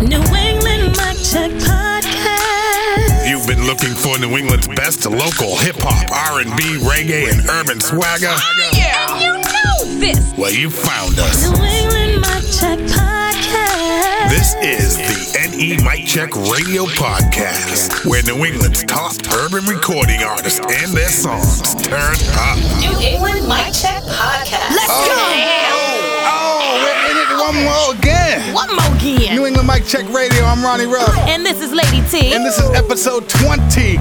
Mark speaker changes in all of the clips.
Speaker 1: New England Mic Check Podcast.
Speaker 2: You've been looking for New England's best local hip hop, R&B, reggae, and urban swagger.
Speaker 1: Oh, Yeah, you know this.
Speaker 2: Well, you found us.
Speaker 1: New England Mic Check Podcast.
Speaker 2: This is the NE Mic Check Radio Podcast, where New England's top urban recording artists and their songs turn up.
Speaker 1: New England Mic Check Podcast. Let's
Speaker 3: Oh, it one more again.
Speaker 1: One more again.
Speaker 3: New England Mic Check Radio. I'm Ronnie Ruff,
Speaker 1: And this is Lady T.
Speaker 3: and this is episode 21.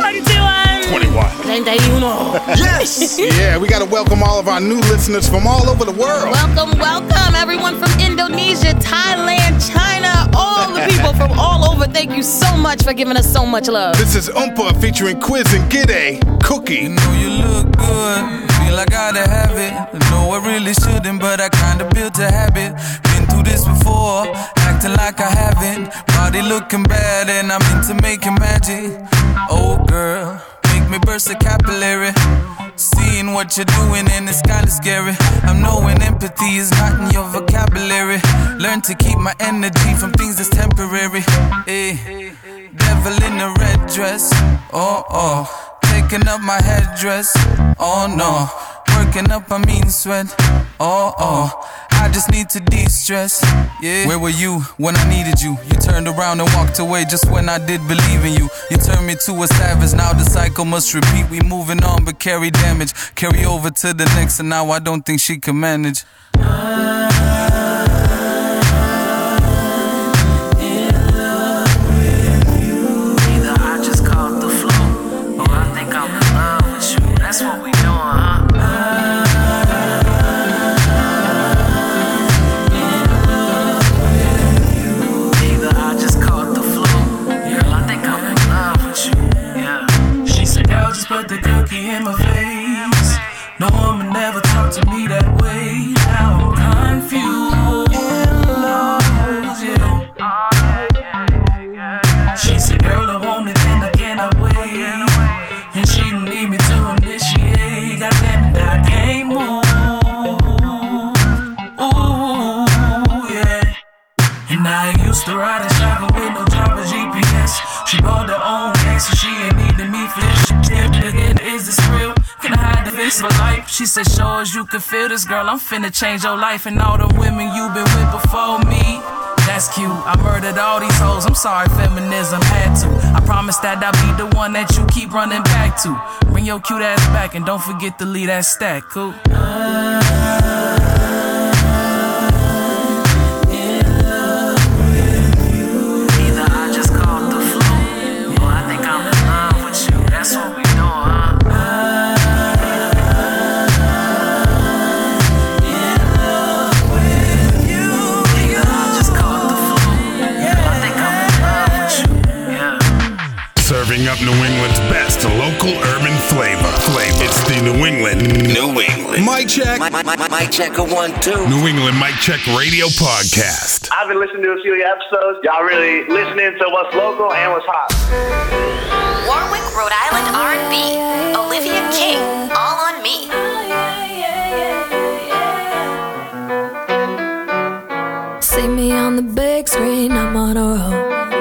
Speaker 1: 21.
Speaker 3: 21.
Speaker 1: 31.
Speaker 3: Yes. yeah, we got to welcome all of our new listeners from all over the world.
Speaker 1: Welcome, welcome, everyone from Indonesia, Thailand, China, all the people from all over. Thank you so much for giving us so much love.
Speaker 3: This is Oompa featuring Quiz and Gide Cookie.
Speaker 4: know you look good. Feel like I gotta have it. No, I really shouldn't, but I kinda built a habit. Been through this before, acting like I haven't. Body looking bad, and I'm into making magic. Oh, girl, make me burst a capillary. Seeing what you're doing, and it's kinda scary. I'm knowing empathy is not in your vocabulary. Learn to keep my energy from things that's temporary. Hey, devil in a red dress. Oh, oh. Taking up my headdress. Oh no. Working up a mean sweat. Oh oh. I just need to de stress. Yeah. Where were you when I needed you? You turned around and walked away just when I did believe in you. You turned me to a savage. Now the cycle must repeat. We moving on but carry damage. Carry over to the next, and now I don't think she can manage.
Speaker 5: In my face." No woman never talked to me that She said, sure as you can feel this, girl, I'm finna change your life and all the women you've been with before me. That's cute. I murdered all these hoes. I'm sorry, feminism had to. I promise that I'll be the one that you keep running back to. Bring your cute ass back and don't forget to leave that stack, cool? Either
Speaker 2: Serving up New England's best local urban flavor. Flavor. It's the New England, New England,
Speaker 3: Mic check.
Speaker 6: My, my, my, mic check a one, two.
Speaker 2: New England Mic Check Radio Podcast.
Speaker 7: I've been listening to a few episodes. Y'all really listening to what's local and what's hot.
Speaker 8: Warwick, Rhode Island R&B. Olivia King, all on me.
Speaker 9: See me on the big screen, I'm on a roll.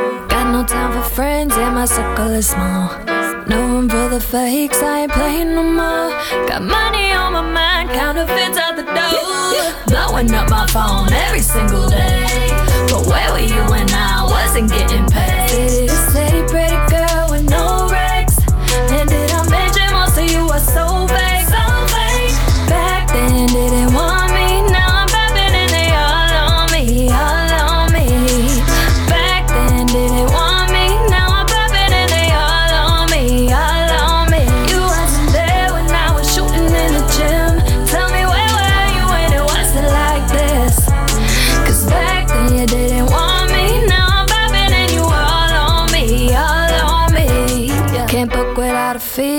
Speaker 9: No time for friends, yeah, my circle is small. No room for the fakes, I ain't playing no more. Got money on my mind, counterfeits out the door. Blowing up my phone every single day. But where were you when I wasn't getting paid?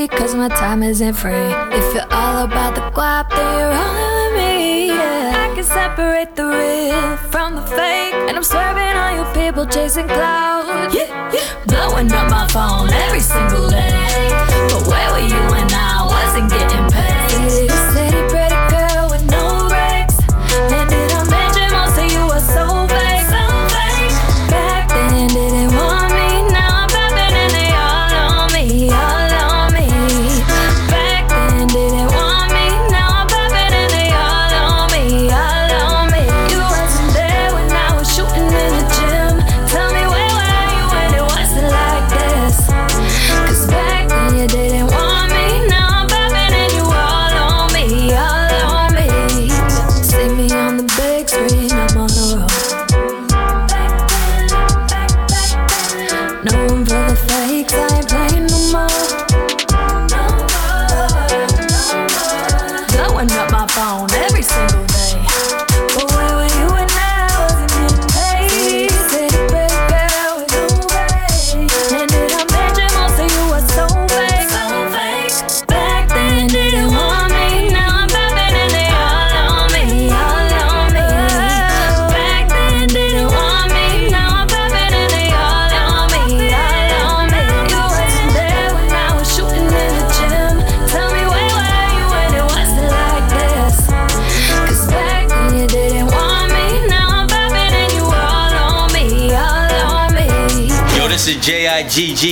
Speaker 9: Cause my time isn't free. If you're all about the guap, then you're rolling with me. Yeah. I can separate the real from the fake, and I'm swerving on you people chasing clouds. Yeah, yeah. Blowing up my phone every single day. But where were you when I wasn't getting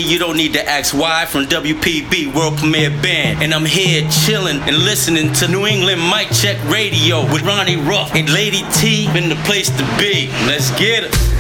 Speaker 9: you
Speaker 10: don't need to ask why from WPB World Premiere Band. And I'm here chilling and listening to New England Mic Check Radio with Ronnie Ruff and Lady T. Been the place to be. Let's get it.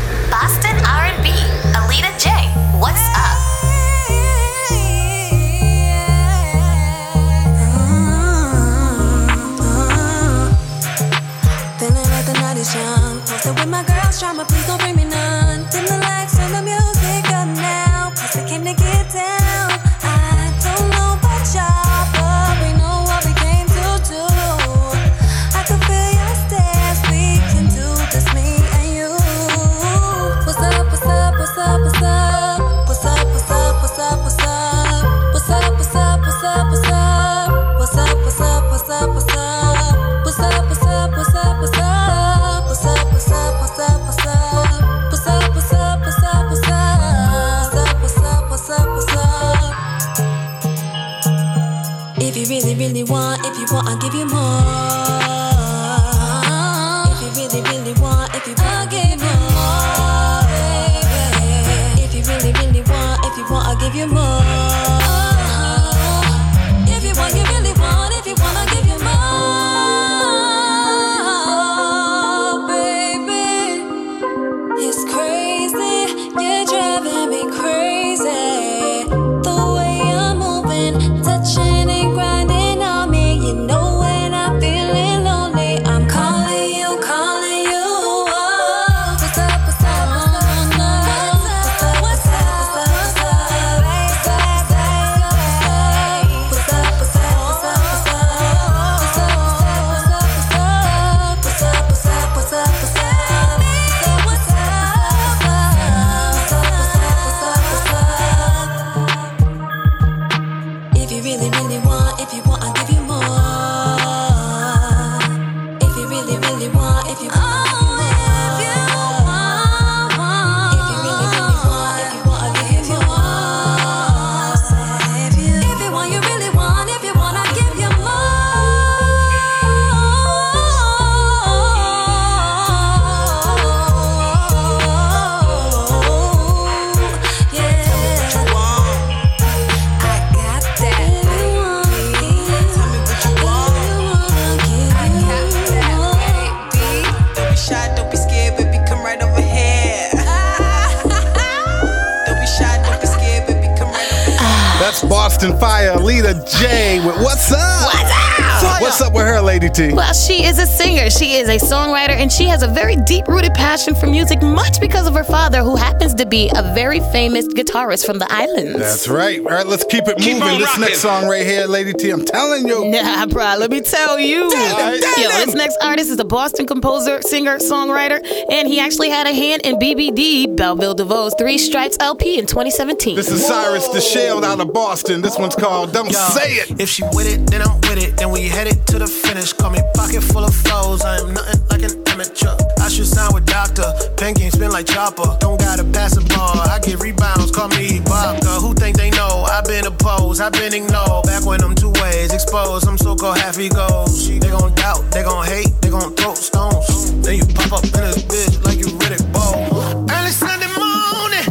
Speaker 1: Songwriter, and she has a very deep rooted passion for music, much because of her father, who happens to be a very famous guitarist from the islands.
Speaker 2: That's right. All right, let's keep it
Speaker 11: Keep
Speaker 2: moving. This
Speaker 11: rocking.
Speaker 2: next song right here, Lady T, I'm telling you.
Speaker 1: Nah, bro, let me tell you.
Speaker 2: Tell him, tell
Speaker 1: Yo, this next artist is a Boston composer, singer, songwriter, and he actually had a hand in BBD, Bell Biv DeVoe's Three Stripes LP in 2017.
Speaker 2: This is Cyrus the Shield out of Boston. This one's called Don't
Speaker 12: Yo,
Speaker 2: Say It.
Speaker 12: If she with it, then I'm with it. Then we headed to the finish. Call me pocket full of flows. I am nothing like an amateur. I should sign with Doctor. Pen game spin like chopper. Don't gotta pass the ball. I get rebounds. Call me Ibaka. Who think they know? I've been opposed. I've been ignored. Back when I'm two ways exposed. I'm so called half egos. They gon' doubt. They gon' hate. They gon' throw stones. Then you pop up in this bitch like you Riddick Bowe. Early Sunday morning.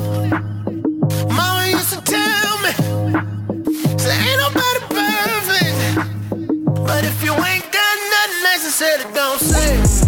Speaker 12: Mama used to tell me. Say ain't nobody perfect. But if you ain't got nothing nice to say, don't say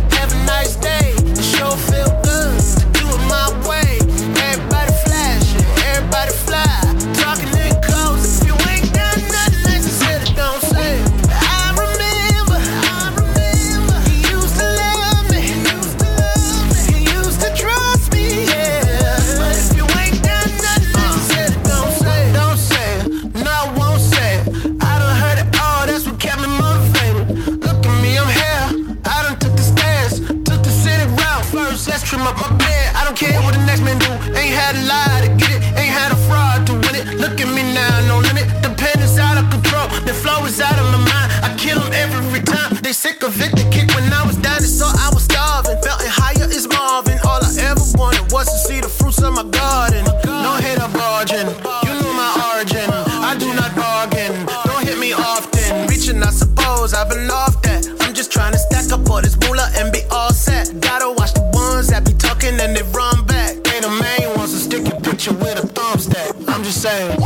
Speaker 12: They sick of it, the kick when I was so I was starving. Felt higher is Marvin. All I ever wanted was to see the fruits of my garden. No hate of barging, you know my origin. I do not bargain, don't hit me often. Reaching, I suppose I've been off that. I'm just trying to stack up all this moolah and be all set. Gotta watch the ones that be talking and they run back. They the main ones to stick your picture with a thumbstack. I'm just saying.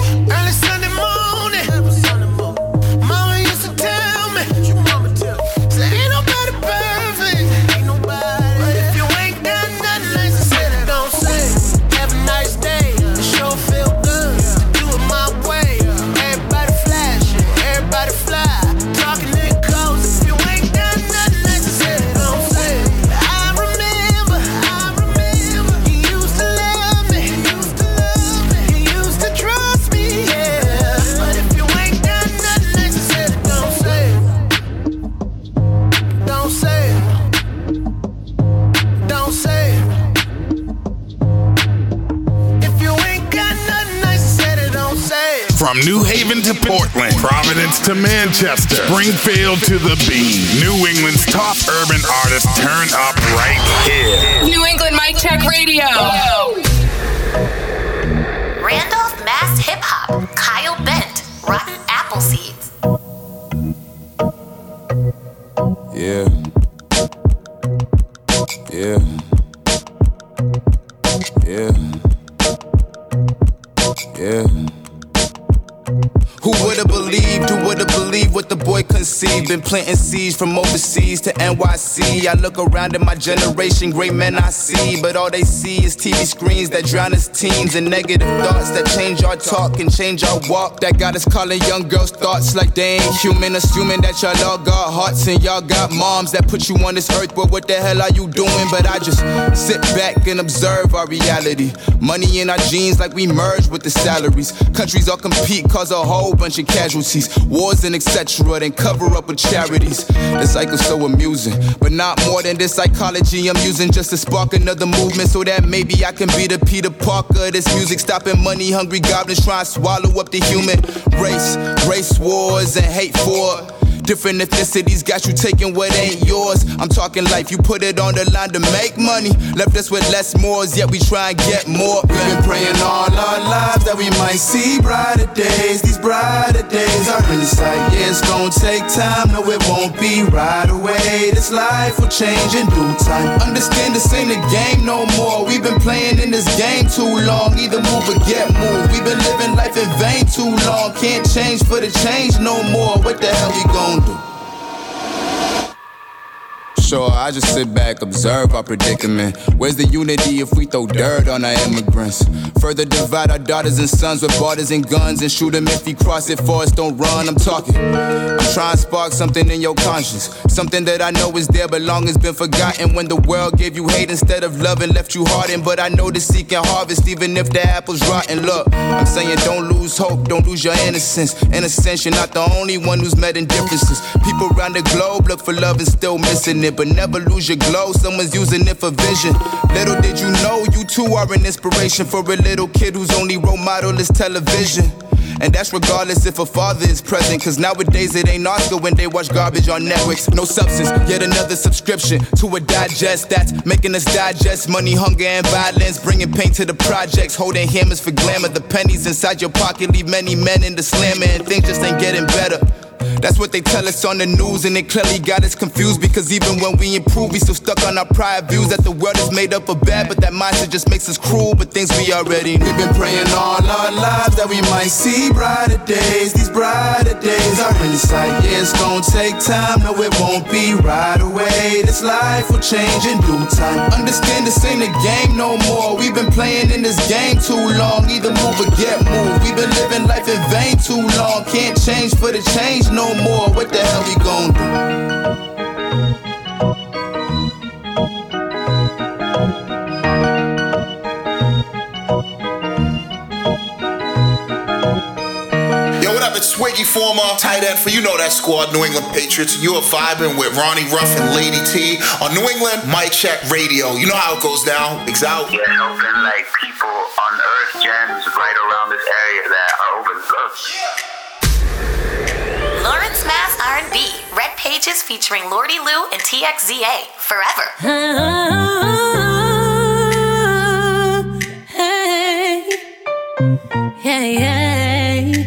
Speaker 2: Manchester, Springfield to the Bean, New England's top urban artists turn up right here.
Speaker 8: New England Mic Check Radio.
Speaker 13: To I look around at my generation, great men I see. But all they see is TV screens that drown us teens and negative thoughts that change our talk and change our walk. That got us calling young girls thoughts like they ain't human. Assuming that y'all all got hearts and y'all got moms that put you on this earth. But what the hell are you doing? But I just sit back and observe our reality. Money in our jeans like we merge with the salaries. Countries all compete cause a whole bunch of casualties. Wars and etc. Then cover up with charities. The cycle's so amusing. But not more than this psychology I'm using just to spark another movement. So that maybe I can be the Peter Parker. This music stopping money hungry goblins trying to swallow up the human race. Race wars and hate for. Different ethnicities got you taking what ain't yours. I'm talking life, you put it on the line to make money. Left us with less mores, yet we try and get more. We've been praying all our lives that we might see brighter days. These brighter days are in sight. Yeah, it's gonna take time, no, it won't be right away. This life will change in due time. Understand this ain't a game no more. We've been playing in this game too long. Either move or get moved. Too long. Can't change for the change no more. What the hell we gon' do? I just sit back, observe our predicament. Where's the unity if we throw dirt on our immigrants? Further divide our daughters and sons with borders and guns and shoot them if he cross it for us, don't run. I'm talking. I'm trying to spark something in your conscience. Something that I know is there but long has been forgotten. When the world gave you hate instead of love and left you hardened. But I know the seeking harvest, even if the apple's rotten. Look, I'm saying don't lose hope, don't lose your innocence. Innocence, you're not the only one who's met in differences. People around the globe look for love and still missing it. But never lose your glow, someone's using it for vision. Little did you know, you too are an inspiration for a little kid whose only role model is television. And that's regardless if a father is present. Cause nowadays it ain't Oscar when they watch garbage on Netflix. No substance, yet another subscription to a digest that's making us digest money, hunger, and violence. Bringing pain to the projects, holding hammers for glamour. The pennies inside your pocket leave many men in the slammer, and things just ain't getting better. That's what they tell us on the news, and it clearly got us confused because even when we improve, we still stuck on our prior views that the world is made up of bad, but that mindset just makes us cruel. But things we already knew. We've been praying all our lives that we might see brighter days. These brighter days are in sight. Yeah, it's gonna take time, no, it won't be right away. This life will change in due time. Understand this ain't a game no more. We've been playing in this game too long. Either move or get moved. We've been living life in vain too long. Can't change for the change no more. What the hell we gon' do?
Speaker 14: Yo, what up? It's Sway
Speaker 2: Former, tight end for you know that squad, New England Patriots. You are vibing with Ronnie Ruff and Lady T on New England Mic Check Radio. You know how it goes down. It's out.
Speaker 15: Yeah, helping like people unearth gems right around this area that are overlooked.
Speaker 8: Lawrence Mass R&B, Red Pages featuring Lordy Lou and TXZA, Forever.
Speaker 16: Hey, yeah, yeah.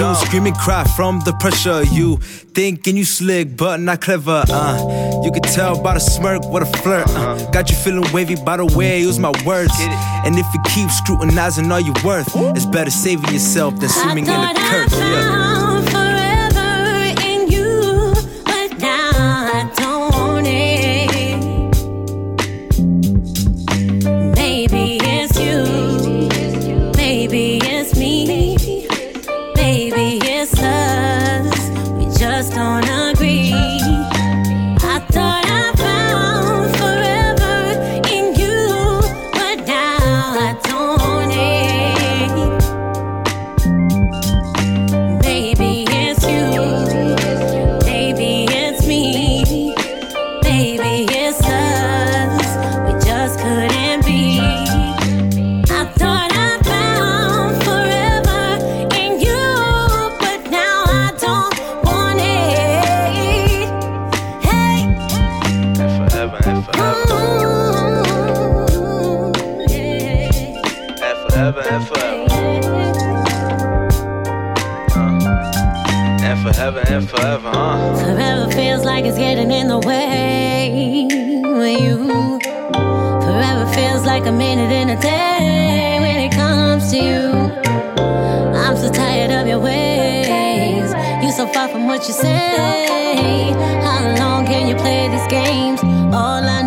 Speaker 17: Screaming cry from the pressure. You thinking you slick, but not clever. Uh, you can tell by the smirk what a flirt. Uh, got you feeling wavy by the way I use my words. And if you keep scrutinizing all your worth, it's better saving yourself than swimming in a curse. Yeah.
Speaker 18: And forever and forever. And forever and forever. Uh. And forever and forever, huh?
Speaker 16: Forever feels like it's getting in the way with you. Forever feels like a minute in a day when it comes to you. I'm so tired of your ways. You're so far from what you say. How long can you play these games? All I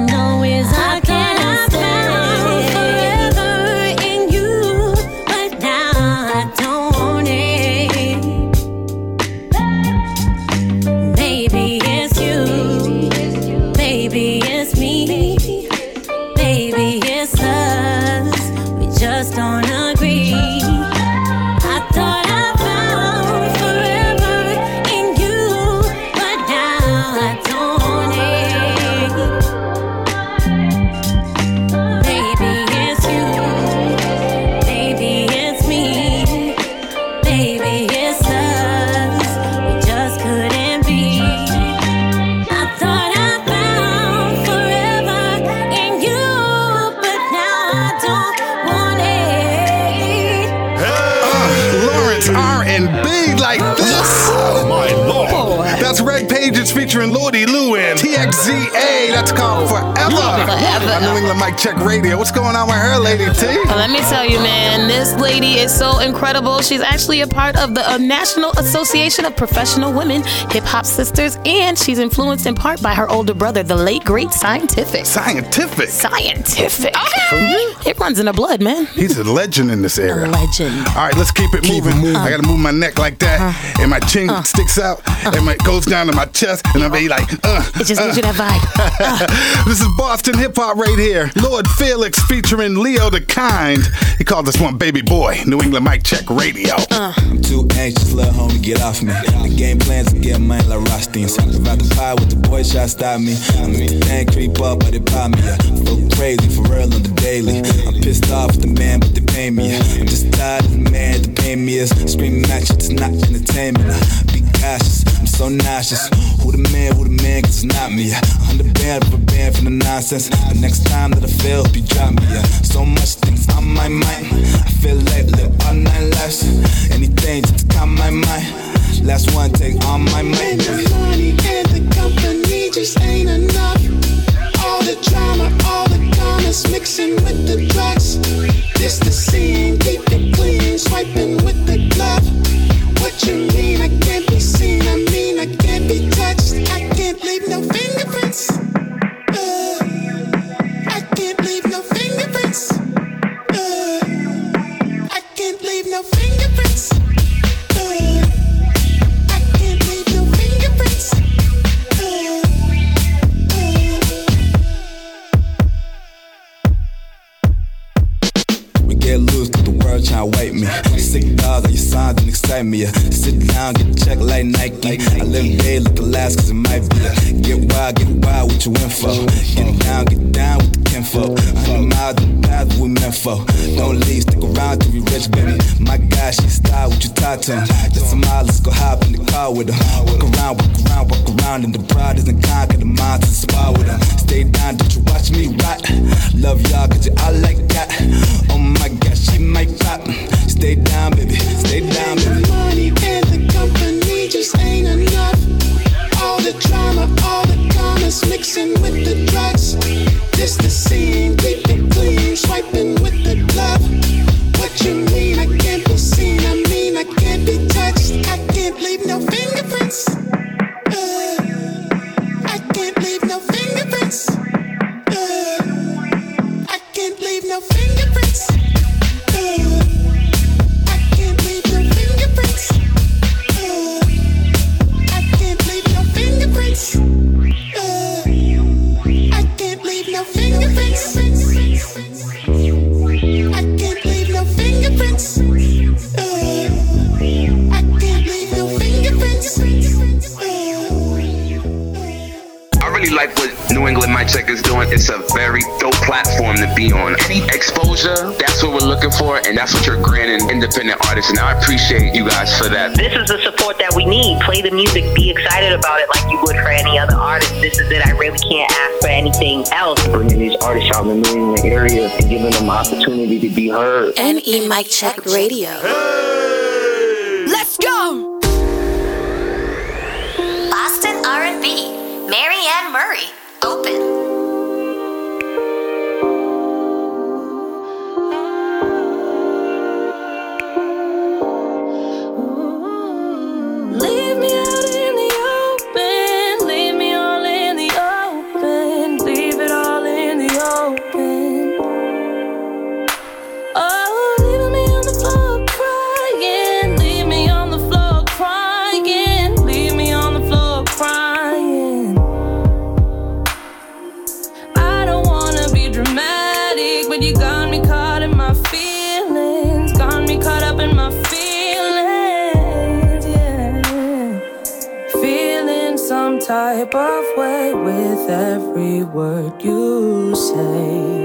Speaker 2: Mic Check Radio. What's going on with her, Lady T?
Speaker 1: Well, let me tell you, man, this lady is so incredible. She's actually a part of the uh, National Association of Professional Women Hip Hop Sisters, and she's influenced in part by her older brother, the late great Scientifik.
Speaker 2: Scientifik.
Speaker 1: Scientifik. It runs in her blood, man.
Speaker 2: He's a legend in this area.
Speaker 1: legend.
Speaker 2: All right, let's keep it moving. I gotta move my neck like that, uh-huh. and my chin uh-huh. sticks out, and my, it goes down to my chest, and I'll be like, uh.
Speaker 1: It just gives you that
Speaker 2: vibe. Uh. this is Boston hip hop right here. Lord Felix featuring Leo the Kind. He called this one Baby Boy, New England Mic Check Radio.
Speaker 19: Uh. I'm too anxious, little homie, get off me. The game plans to get mine like Rothstein. About the pie with the boy try stop me. I make the thing creep up, but it pop me. I feel crazy for real on the daily. Pissed off with the man, but they pay me. I'm just tired of the man, the pay me is screaming at you, it's not entertainment. Be cautious, I'm so nauseous. Who the man, who the man, cause it's not me. I'm the band for band from the nonsense. The next time that I fail, you drop me. So much things on my mind. I feel like live all night lives. Anything just to calm my mind. Last one take on my mind.
Speaker 20: The money and the company just ain't enough. The drama, all the commas mixing with the drugs. This the scene, keep it clean, swiping with the glove. What you mean?
Speaker 19: Like what
Speaker 21: New England Mic Check is doing. It's a very dope platform to be on. Any exposure, that's what we're looking for, and that's what you're granting independent artists. And I appreciate you guys for that.
Speaker 22: This is the support that we need. Play the music, be excited about it like you would for any other artist. This is it. I really can't ask for anything else.
Speaker 23: Bringing these artists out in the New England area and giving them an opportunity to be heard.
Speaker 9: NE Mic Check Radio. Hey!
Speaker 24: Let's go!
Speaker 9: Boston R&B. Marianne Murray. Open.
Speaker 24: Type of way with every word you say.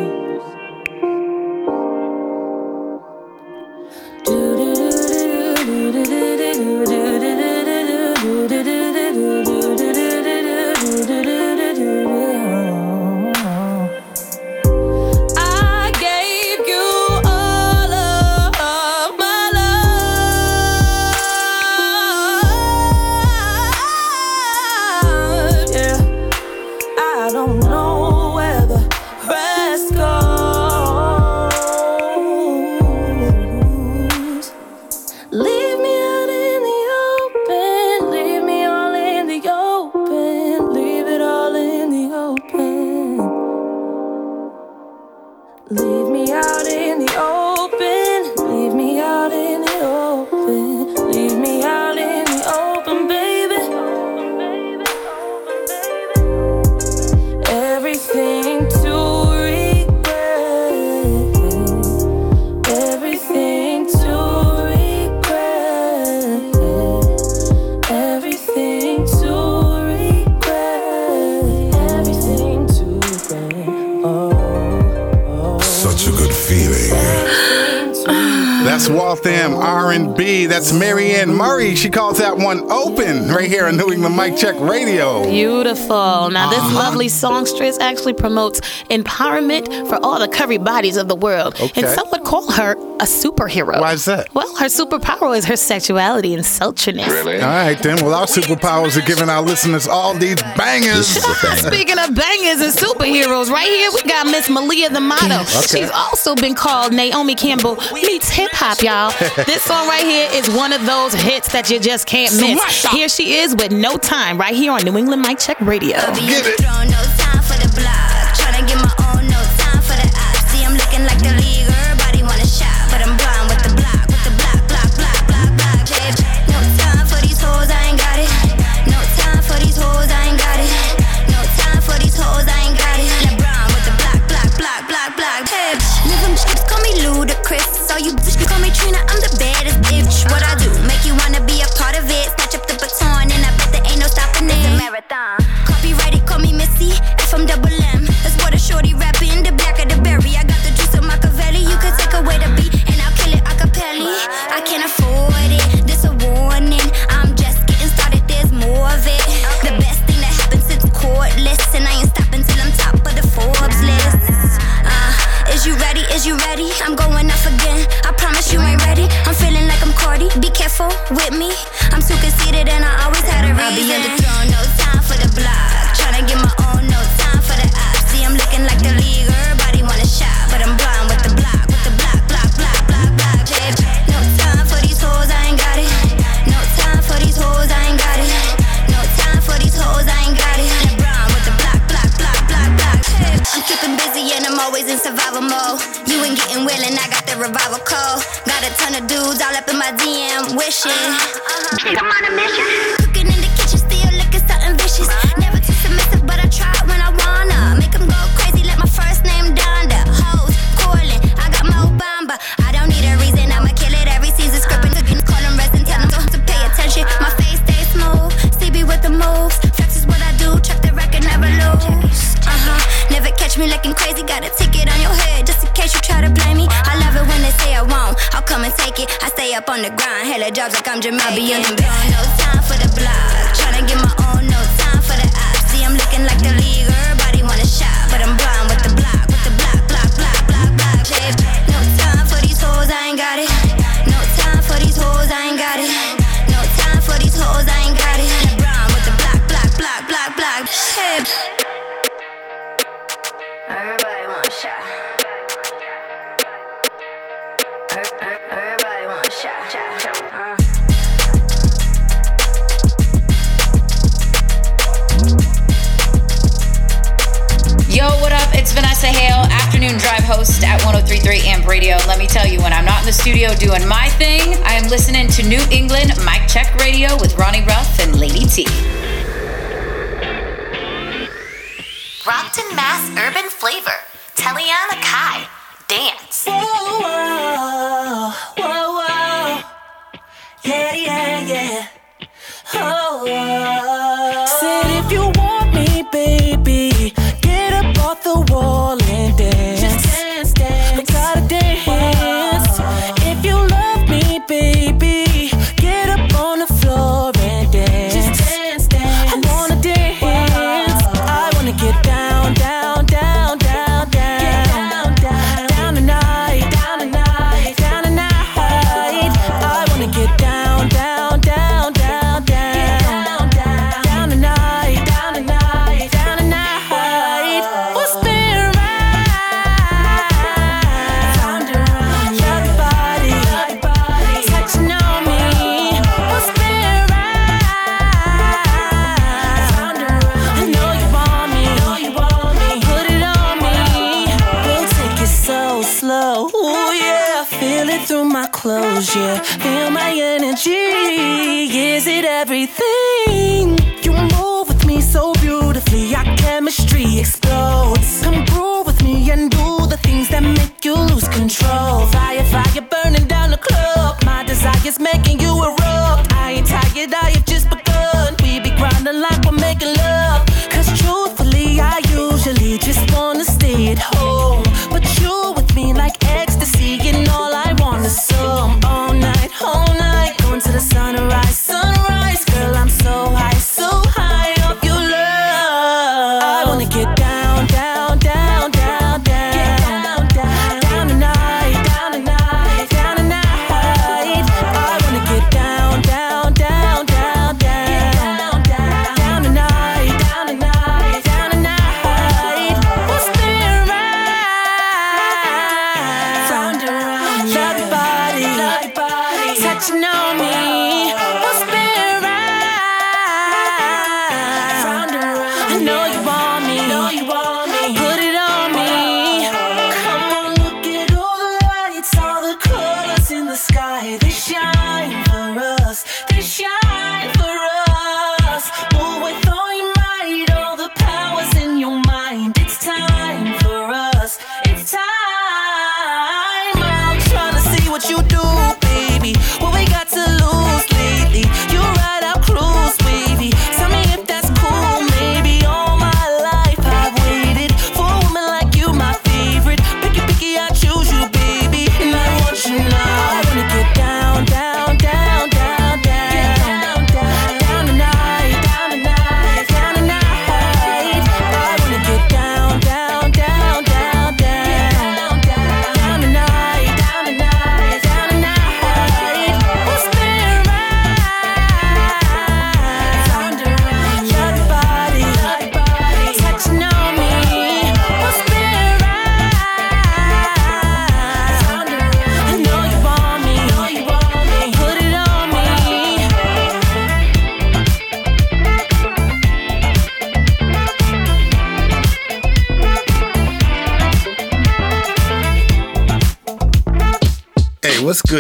Speaker 2: B. That's Marianne Murray. She calls that one open right here on New England Mic Check Radio.
Speaker 1: Beautiful. Now, this
Speaker 2: uh-huh.
Speaker 1: lovely songstress actually promotes empowerment for all the curvy bodies of the world.
Speaker 2: Okay.
Speaker 1: And someone call her a superhero.
Speaker 2: Why is that?
Speaker 1: Well, her superpower is her sexuality and sultriness. Really?
Speaker 2: All right, then. Well, our superpowers are giving our listeners all these bangers.
Speaker 1: Speaking of bangers and superheroes, right here we got Miss Malia the model.
Speaker 2: Okay.
Speaker 1: She's also been called Naomi Campbell meets hip hop, y'all. this song right here is one of those hits that you just can't miss. Here she is with No Time, right here on New England Mic Check Radio.
Speaker 25: Get it. hundred dudes all up in my DM wishing. Uh-huh, uh-huh. I'm on a mission. up on the grind, hella jobs like I'm Jamaican. I no time for the blog. Tryna get my own, no time for the apps. See, I'm looking like the
Speaker 26: lead host at 1033 Amp Radio. Let me tell you, when I'm not in the studio doing my thing, I am listening to New England Mic Check Radio with Ronnie Ruff and Lady T.
Speaker 8: Brockton Mass Urban Flavor, Teliana Kai, Dance.
Speaker 5: Whoa, whoa, whoa, whoa. Yeah, yeah, yeah. Oh, whoa. lose you. Feel my energy, is it everything? You move with me so beautifully, our chemistry explodes. Come groove with me and do the things that make you lose control. Fire, fire, burning down the club. My desire's making you erupt. I ain't tired, I have just begun. We be grinding like we're making love. Cause truthfully, I usually just wanna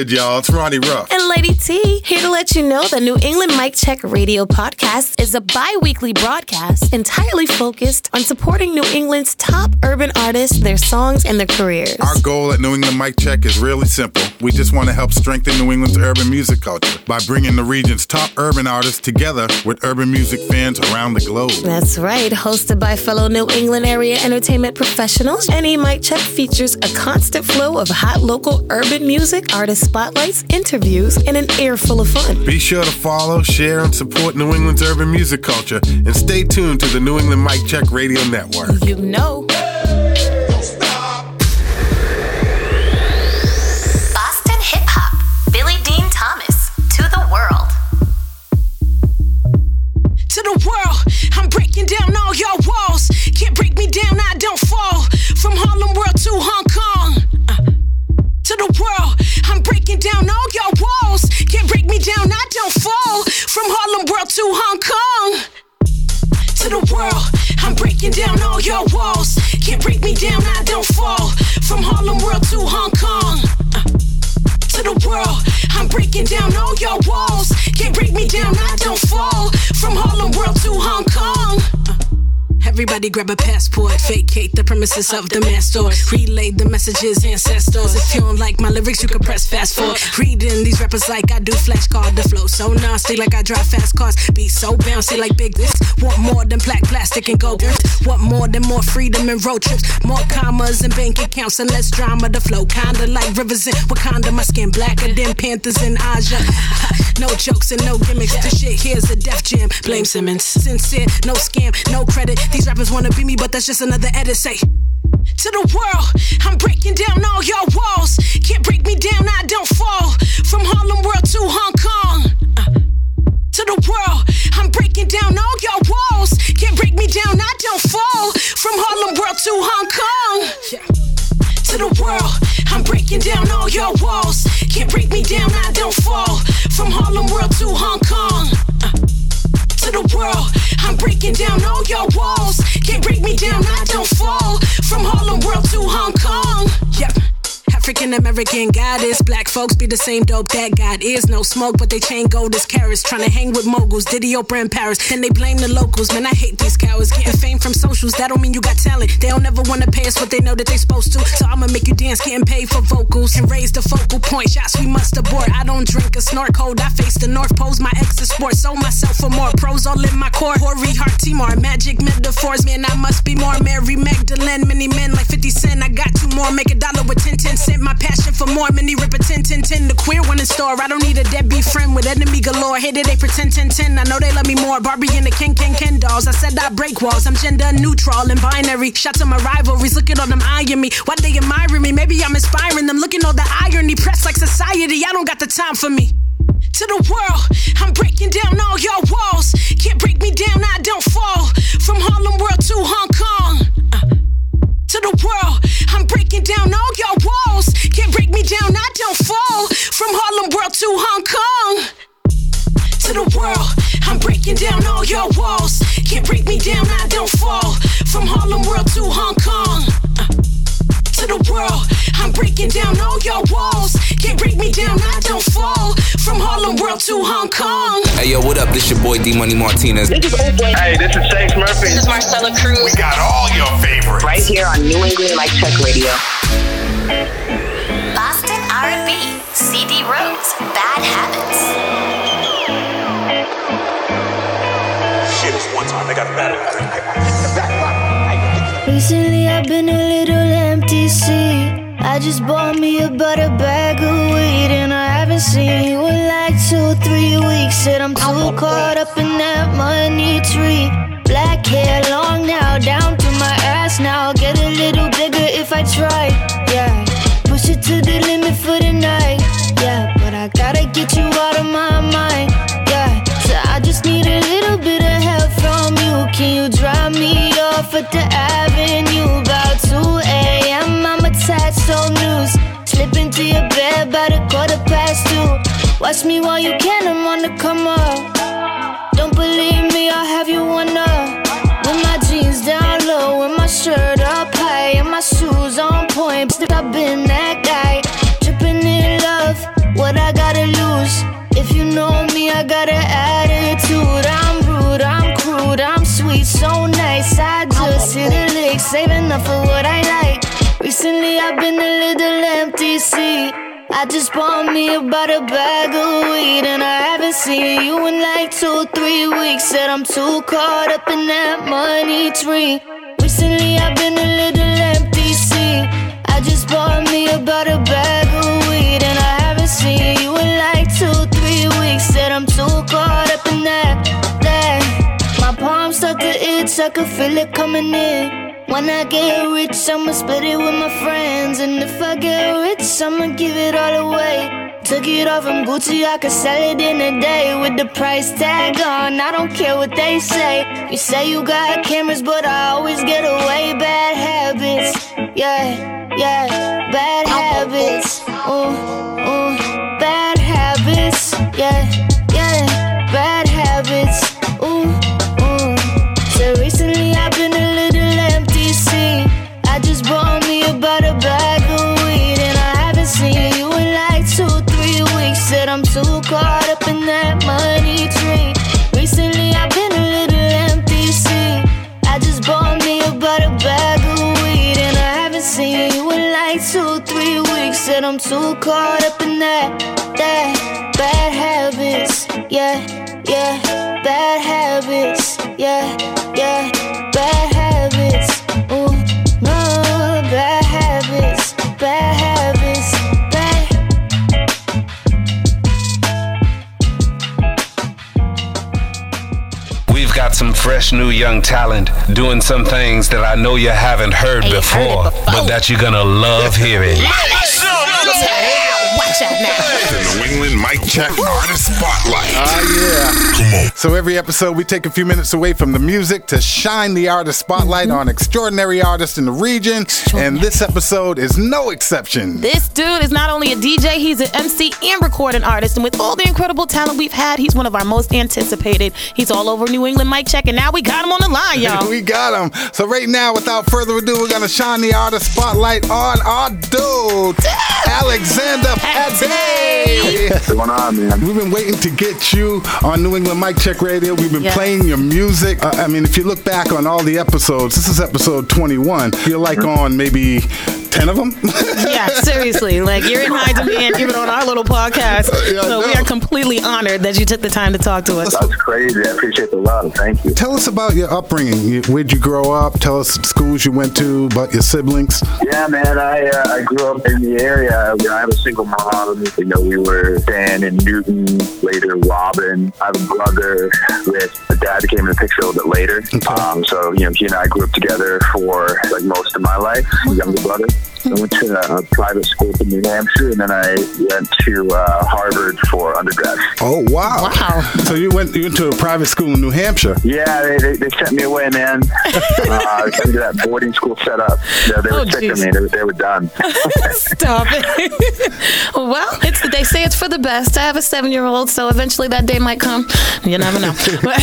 Speaker 2: good, y'all? It's Ronnie Ruff.
Speaker 1: And Lady T, here to let you know the New England Mic Check Radio podcast is a bi weekly broadcast entirely focused on supporting New England's top urban artists, their songs, and their careers.
Speaker 2: Our goal at New England Mic Check is really simple. We just want to help strengthen New England's urban music culture by bringing the region's top urban artists together with urban music fans around the globe.
Speaker 1: That's right, hosted by fellow New England area entertainment professionals. NE Mic Check features a constant flow of hot local urban music, artist spotlights, interviews, and an air full of fun.
Speaker 2: Be sure to follow, share, and support New England's urban music culture and stay tuned to the New England Mic Check Radio Network.
Speaker 1: You know.
Speaker 8: Boston hip hop. Billy Dean Thomas. To the world.
Speaker 27: to the world. I'm breaking down all your walls. Can't break me down, I don't fall. From Harlem World to Hong Kong. To the world, I'm breaking down all your walls. Can't break me down, I don't fall. From Harlem World to Hong Kong. To the world, I'm breaking down all your walls. Can't break me down, I don't fall. From Harlem World to Hong Kong. To the world. I'm breaking down all your walls. Can't break me down, I don't fall. From Harlem World to Hong Kong. Everybody grab a passport, vacate the premises of the master. Relay the messages, ancestors. If you don't like my lyrics, you can press fast forward. Reading these rappers like I do flashcard. The flow so nasty, like I drive fast cars. Be so bouncy, like big this. Want more than black plastic and gold. Want more than more freedom and road trips. More commas and bank accounts and less drama. The flow kinda like rivers in Wakanda. My skin blacker than panthers in Aja. no jokes and no gimmicks. This shit here's a Def Jam. Blame Simmons. Sincere, no scam, no credit. These rappers wanna be me, but that's just another edit. Say to the world, I'm breaking down all your walls. Can't break me down, I don't fall. From Harlem World to Hong Kong. Uh, to the world, I'm breaking down all your walls. Can't break me down, I don't fall. From Harlem World to Hong Kong. To the world, I'm breaking down all your walls. Can't break me down, I don't fall. From Harlem World to Hong Kong. To the world, I'm breaking down all your walls. Can't break me down, I don't fall. From Harlem African American goddess. Black folks be the same dope that God is. No smoke, but they chain gold as carats. Trying to hang with moguls, Diddy, Oprah, and Paris. Then they blame the locals. Man, I hate these cowards. Getting fame from socials, that don't mean you got talent. They don't ever wanna pay us what they know that they supposed to. So I'ma make you dance, getting paid for vocals. And raise the focal point. Shots we must abort. I don't drink a snort cold. I face the North Poles. My ex is sport. Sold myself for more pros all in my core. Hori, heart, Timor. Magic metaphors. Man, I must be more Mary Magdalene. Many men like 50 Cent. I got two more. Make a dollar with 10, 10 cent. My passion for more. Many rip a 10 10 10. The queer one in store. I don't need a deadbeat friend with enemy galore. Hated they pretend 10 10. I know they love me more. Barbie and the Ken Ken Ken dolls. I said I break walls. I'm gender neutral and binary. Shots of my rivalries. Look at all them eyeing me. Why they admiring me? Maybe I'm inspiring them. Looking all the irony. Pressed like society. I don't got the time for me to the world. I'm breaking down all your walls. Can't break me down, I don't fall. From Harlem World to Hong Kong. To the world, I'm breaking down all your walls. Can't break me down, I don't fall. From Harlem World to Hong Kong. To the world, I'm breaking down all your walls. Can't break me down, I don't fall. From Harlem World to Hong Kong. Uh, to the world. I'm breaking down all your walls. Can't break me down, I don't fall. From Harlem World to Hong Kong.
Speaker 28: Hey yo, what up? This your boy D Money Martinez.
Speaker 15: This is Old Boy. Hey, this is Chase Murphy.
Speaker 8: This is Marcella Cruz.
Speaker 14: We got all your favorites.
Speaker 29: Right here on New England Mic Check Radio.
Speaker 8: Boston R&B, CD Rose, Bad Habits.
Speaker 14: Shit, it's one time they got better.
Speaker 30: Recently I've been a little empty seat. I just bought me a butter bag of weed and I haven't seen you in like two, three weeks. Said I'm too caught up in that money tree. Black hair long now, down to my ass now. Get a little bigger if I try. Yeah, push it to the limit for the night. Yeah, but I gotta get you out at the avenue? About 2 a.m. I'm a attached, so news. Slip into your bed by the quarter past two. Watch me while you can, I'm on the come up. Don't believe me, I'll have you wonder. With I've been a little empty seat. I just bought me about a bag of weed, and I haven't seen you in like two, three weeks. Said I'm too caught up in that money tree. Recently, I've been a little empty seat. I just bought me about a bag of weed, and I haven't seen you in like two, three weeks. Said I'm too caught up in that, that. My palms start to itch, I can feel it coming in. When I get rich, I'ma split it with my friends. And if I get rich, I'ma give it all away. Took it off from Gucci, I could sell it in a day with the price tag on. I don't care what they say. You say you got cameras, but I always get away. Bad habits, yeah, yeah, bad habits. Ooh, ooh, bad habits, yeah, I'm too caught up in that, that bad habits. Yeah, yeah, bad habits. Yeah, yeah, bad habits. Ooh, no, bad habits, bad habits, bad.
Speaker 23: We've got some fresh new young talent doing some things that I know you haven't heard,
Speaker 1: Ain't heard
Speaker 23: before,
Speaker 1: before.
Speaker 23: but that you're gonna love hearing.
Speaker 1: Out now.
Speaker 14: The New England Mic Check Artist Spotlight.
Speaker 2: Ah, yeah.
Speaker 14: Come on.
Speaker 2: So every episode, we take a few minutes away from the music to shine the artist spotlight
Speaker 1: Mm-hmm.
Speaker 2: on extraordinary artists in the region, and this episode is no exception.
Speaker 1: This dude is not only a DJ, he's an MC and recording artist. And with all the incredible talent we've had, he's one of our most anticipated. He's all over New England mic check, and now we got him on the line, y'all.
Speaker 2: we got him. So right now, without further ado, we're gonna shine the artist spotlight on our dude, Alexander Pate.
Speaker 15: What's going on, man?
Speaker 2: We've been waiting to get you on New England Mic Check Radio. We've been
Speaker 1: Yeah.
Speaker 2: playing your music. Uh, I mean, if you look back on all the episodes, this is episode 21. You're like on maybe ten of them.
Speaker 1: yeah, seriously. Like you're in high demand even on our little podcast.
Speaker 2: Yeah,
Speaker 1: so we are completely honored that you took the time to talk to us.
Speaker 15: That's crazy. I appreciate the love. Thank you.
Speaker 2: Tell us about your upbringing. Where'd you grow up? Tell us schools you went to, about your siblings.
Speaker 15: Yeah, man. I uh, I grew up in the area. You know, I have a single mom. You know, we were Dan and Newton, later Robin. I have a brother with a dad that came in the picture a little bit later. Um, so you know, he and I grew up together for like most of my life. Younger brother. I went to a private school in New Hampshire, and then I went to uh, Harvard for undergrad.
Speaker 2: Oh wow! Wow. So you went you went to a private school in New Hampshire.
Speaker 15: Yeah, they, they, they sent me away, man. uh, sent me to that boarding school setup. Yeah, they were
Speaker 1: Oh,
Speaker 15: sick
Speaker 1: jeez.
Speaker 15: of me. They, were- they were done.
Speaker 1: Stop it. well, it's they say it's for the best. I have a seven year old, so eventually that day might come. You never know. But,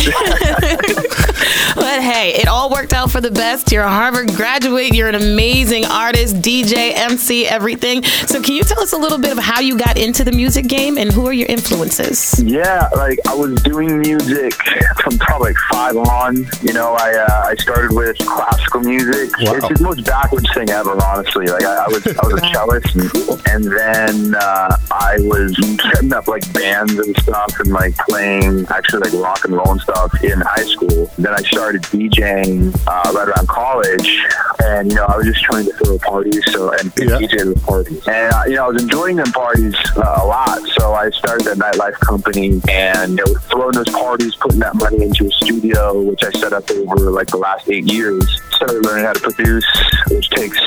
Speaker 1: but hey, it all worked out for the best. You're a Harvard graduate. You're an amazing artist, DJ, MC, everything. So can you tell us a little bit of how you got into the music game and who are your influences?
Speaker 15: Yeah, like I was doing music from probably like five on. You know, I uh, I started with classical music. It's the most backwards thing ever, honestly. Like I, I was I was a cellist, and, and then uh, I was setting up like bands and stuff, and like playing actually like rock and roll and stuff in high school. Then I started DJing uh, right around college, and you know I was just trying to throw parties, so and DJ the parties, and uh, you know I was enjoying them parties uh, a lot. So I started a nightlife company, and you know, throwing those parties, putting that money into a studio, which I set up over like the last eight years. Started learning how to produce, which takes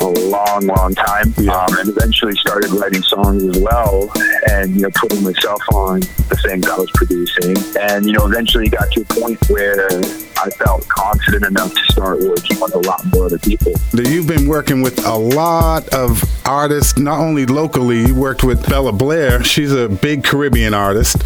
Speaker 15: a long, long time, um, and eventually started writing songs as well, and you know putting myself on the things I was producing, and you know eventually got to a point where I felt confident enough to start working with a lot more other people.
Speaker 2: You've been working with a lot of artists, not only locally. You worked with Bella Blair. She's a big Caribbean artist.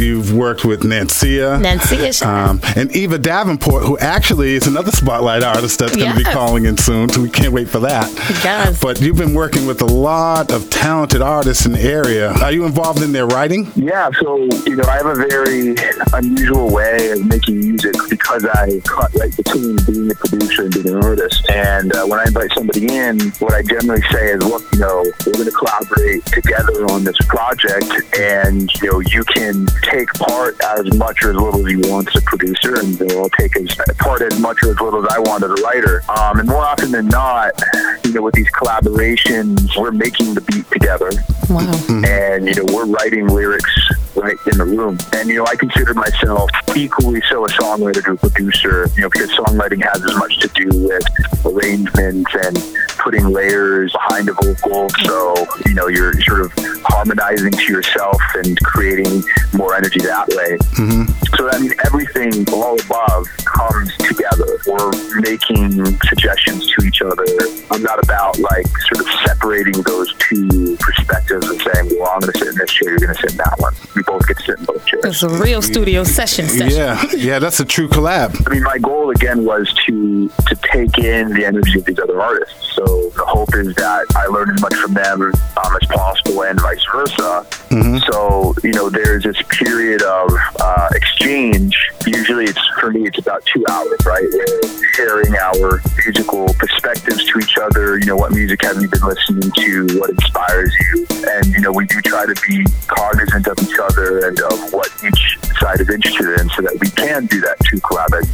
Speaker 2: You've worked with Nancia.
Speaker 1: Nancia.
Speaker 2: Um, and Eva Davenport, who actually is another spotlight artist that's going to be calling in soon. So we can't wait for that.
Speaker 1: Yes.
Speaker 2: But you've been working with a lot of talented artists in the area. Are you involved in their writing?
Speaker 15: Yeah, so you know, I have a very unusual way of making music because I cut right between being a producer and being an artist. And uh, when I invite somebody in, what I generally say is, look, you know, we're going to collaborate together on this project, and you know, you can take part as much or as little as you want as a producer, and you know, I'll take as part as much or as little as I want as a writer. Um, and more often than not, you know, with these collaborations, we're making the beat together
Speaker 1: Wow.
Speaker 15: and you know we're writing lyrics right in the room and you know i consider myself equally so a songwriter to a producer you know because songwriting has as much to do with arrangements and putting layers behind a vocal so you know you're sort of harmonizing to yourself and creating more energy that way mm-hmm. so I mean, everything all above comes together. We're making suggestions to each other. I'm not about like sort of separating to sit in both chairs.
Speaker 1: It's a real studio session. session.
Speaker 2: Yeah, yeah, that's a true collab.
Speaker 15: I mean, my goal again was to to take in the energy of these other artists. So the hope is that I learn as much from them um, as possible, and vice versa. So you know, there's this period of uh, exchange. Usually, it's for me, it's about two hours, right? Sharing our musical perspectives to each other. You know, what music have you been listening to? What inspires you? And you know, we do try to be cognizant of each other and of what each side is interested in, so that we can do that to collaborate.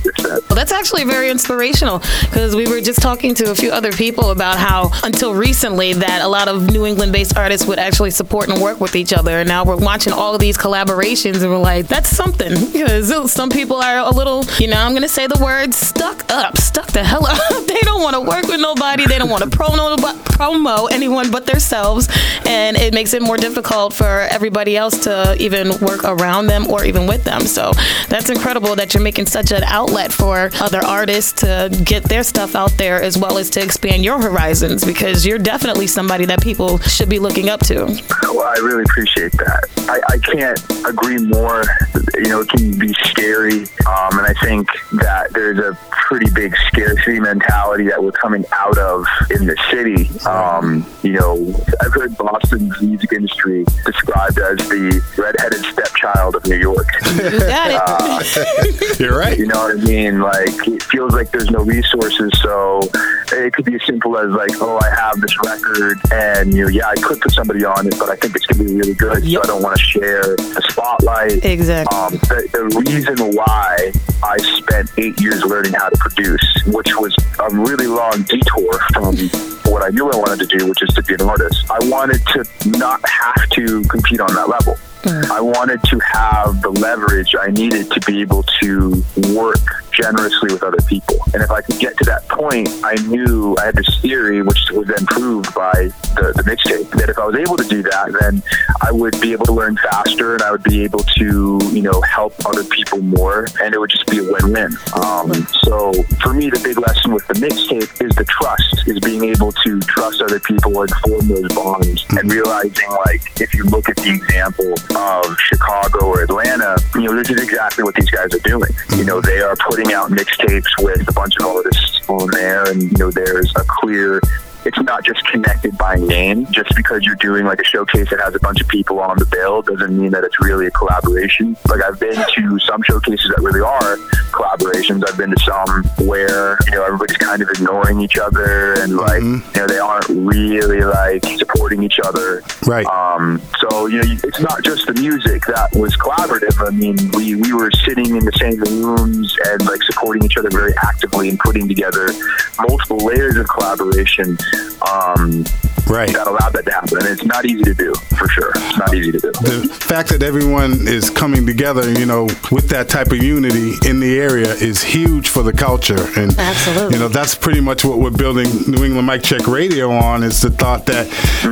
Speaker 1: Well, that's actually very inspirational because we were just talking to a few other people about how until recently that a lot of New England based artists would actually support and work with each other. And now we're watching all of these collaborations and we're like, that's something because some people are a little, you know, I'm to say the word stuck up, stuck the hell up. they don't want to work with nobody. They don't want to promo, promo anyone but themselves. And it makes it more difficult for everybody else to even work around them or even with them. So that's incredible that you're making such an outlet for other artists to get their stuff out there as well as to expand your horizons because you're definitely somebody that people should be looking up to.
Speaker 15: Well, I really appreciate that. I, I can't agree more. you know, it can be scary. Um, and I think that there's a pretty big scarcity mentality that we're coming out of in the city. Um, you know, I've heard Boston's music industry described as the redheaded stepchild of New York.
Speaker 1: You got it.
Speaker 15: Uh,
Speaker 2: You're right.
Speaker 15: You know what I mean? Like, it feels like there's no resources. So it could be as simple as, like, oh, I have this record, and, you know, yeah, I could put somebody on it, but I think it's going to be really good. So I don't want to share the spotlight.
Speaker 1: Exactly.
Speaker 15: Um, the, the reason why I spent eight years learning how to produce, which was a really long detour from what I knew I wanted to do, which is to be an artist. I wanted to not have to compete on that level. Mm. I wanted to have the leverage I needed to be able to work generously with other people. And if I could get to that point, I knew I had this theory, which was then proved by the, the mixtape, that if I was able to do that, then I would be able to learn faster and I would be able to, you know, help other people more. And it would just be a win-win. Um, so for me, the big lesson with the mixtape is the trust, is being able to trust other people and form those bonds and realizing, like, if you look at the example of Chicago or Atlanta, you know, this is exactly what these guys are doing. You know, they are putting out mixtapes with a bunch of artists on there, and, you know, there's a clear it's not just connected by name. Just because you're doing like a showcase that has a bunch of people on the bill doesn't mean that it's really a collaboration. Like I've been to some showcases that really are collaborations. I've been to some where you know everybody's kind of ignoring each other and like you know they aren't really like supporting each other.
Speaker 2: Right.
Speaker 15: Um, so you know it's not just the music that was collaborative. I mean we we were sitting in the same rooms and like supporting each other very actively and putting together multiple layers of collaboration um,
Speaker 2: right.
Speaker 15: that allowed that to happen. And it's not easy to do, for sure. It's not easy to do.
Speaker 2: The fact that everyone is coming together, you know, with that type of unity in the area is huge for the culture. And,
Speaker 1: Absolutely.
Speaker 2: you know, that's pretty much what we're building New England Mic Check Radio on is the thought that